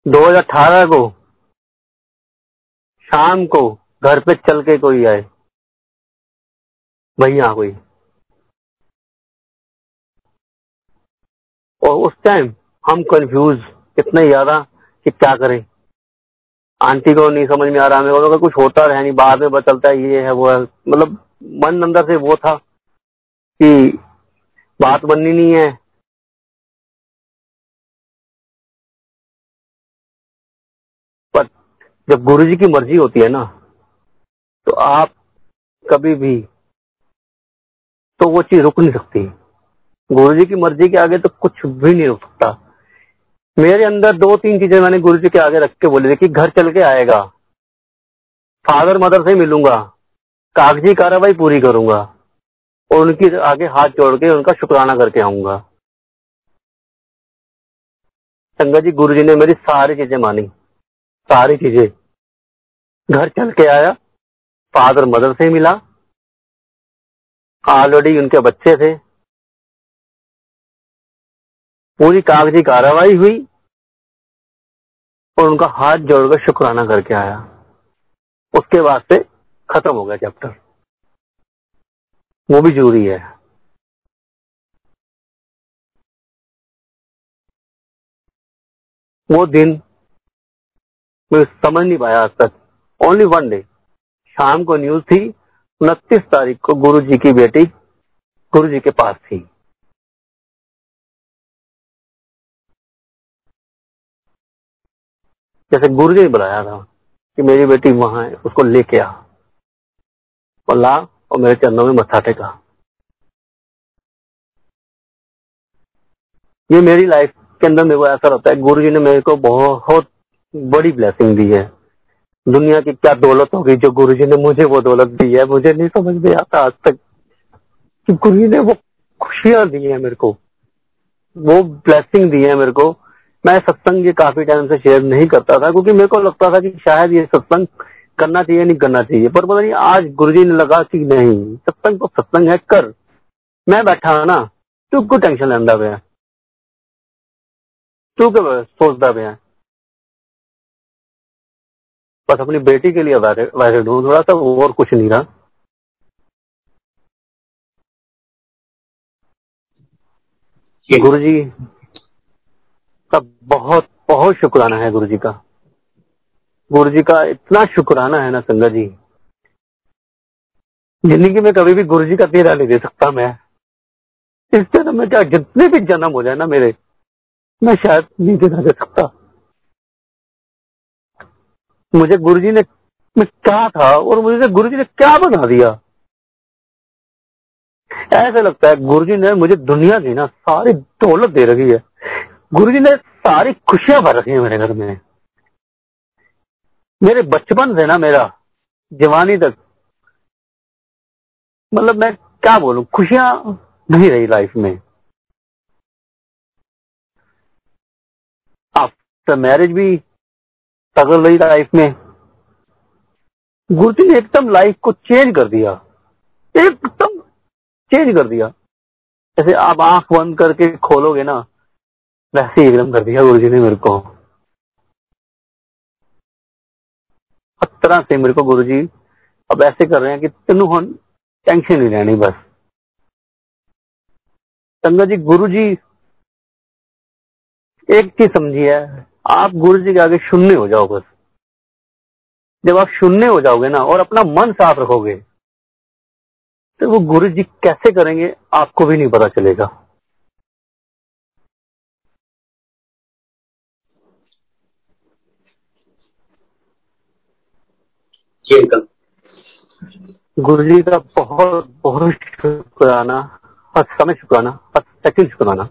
2018 को शाम को घर पे चल के कोई आए। भैया कोई। और उस टाइम हम कंफ्यूज इतने ज़्यादा कि क्या करें? आंटी को नहीं समझ में आ रहा, मेरे को कुछ होता रहे नहीं, बाद में पता चलता है ये है, वो है। मतलब मन अंदर से वो था कि बात बननी नहीं है। पर जब गुरु जी की मर्ज़ी होती है ना तो आप कभी भी तो वो चीज़ रुक नहीं सकती। गुरु जी की मर्ज़ी के आगे तो कुछ भी नहीं रुक सकता। मेरे अंदर दो तीन चीज़ें मैंने गुरु जी के आगे रख के बोली कि घर चल के आएगा। फादर मदर से मिलूँगा। कागज़ी कार्रवाई पूरी करूँगा। और उनकी आगे हाथ जोड़ के उनका शुक्राना करके आऊँगा। संगत जी, गुरु जी ने मेरी सारी चीज़ें मानी। सारी चीज़ें। घर चल के आया। फादर मदर से मिला। ऑलरेडी उनके बच्चे थे। पूरी कागज़ी कार्रवाई हुई और उनका हाथ जोड़कर शुक्राना करके आया। उसके बाद से खत्म हो गया चैप्टर वो भी ज़रूरी है। वो दिन मैं समझ नहीं पाया आज तक। ओनली वन डे शाम को न्यूज़ थी, उनतीस तारीख को गुरु जी की बेटी गुरु जी के पास थी। जैसे गुरु ने बुलाया था कि मेरी बेटी वहाँ है, उसको लेके आ। और ला और मेरे चरणों में मत्था टेका। ये मेरी लाइफ के अंदर मेरे को ऐसा लगता है गुरु जी ने मेरे को बहुत बड़ी ब्लेसिंग दी है। दुनिया की क्या दौलत होगी जो गुरु जी ने मुझे वो दौलत दी है, मुझे नहीं समझ में आता आज तक कि गुरु जी ने वो खुशियाँ दी है मेरे को, वो ब्लेसिंग दी है मेरे को। मैं सत्संग ये काफ़ी टाइम से शेयर नहीं करता था, क्योंकि मेरे को लगता था कि शायद ये सत्संग करना चाहिए नहीं करना चाहिए। पर पता नहीं आज गुरुजी ने लगा कि नहीं, सत्संग तो सत्संग है, कर। मैं बैठा ना, तू को टेंशन लेंदा पे तू क्यों सोचता पे बस अपनी बेटी के लिए वैसे हूँ थोड़ा सा और कुछ नहीं रहा। गुरु जी का बहुत बहुत शुक्राना है गुरु जी का। गुरु जी का इतना शुक्राना है ना संगत जी। ज़िंदगी में कभी भी गुरु जी का तेरा नहीं दे सकता मैं। इस जन्म में क्या जितने भी जन्म हो जाए ना मेरे, मैं शायद नहीं देना दे सकता। मुझे गुरु जी ने, मैं क्या था और मुझे गुरु जी ने क्या बना दिया? ऐसा लगता है गुरु जी ने मुझे दुनिया की ना सारी दौलत दे रखी है। गुरु जी ने सारी खुशियाँ भर रखी है मेरे घर में। मेरे बचपन से ना मेरा, जवानी तक। मतलब मैं क्या बोलू, खुशियाँ नहीं रही लाइफ में। आफ्टर मैरिज भी स्ट्रगल रही लाइफ में। गुरु जी ने एकदम लाइफ को चेंज कर दिया। एकदम चेंज कर दिया। जैसे आप आँख बंद करके खोलोगे ना वैसे ही एकदम कर दिया गुरु जी ने मेरे को। तरह से मेरे को गुरु जी अब ऐसे कर रहे हैं कि तेन हम टेंशन नहीं लेनी बस। संगत जी गुरु जी एक चीज़ समझिए आप गुरु जी के आगे शून्य हो जाओ बस। जब आप शून्य हो जाओगे ना और अपना मन साफ़ रखोगे तो वो गुरु जी कैसे करेंगे, आपको भी नहीं पता चलेगा। जी अंकल गुरु जी का बहुत बहुत शुक्राना हर समय शुक्राना हर सेकंड शुक्राना।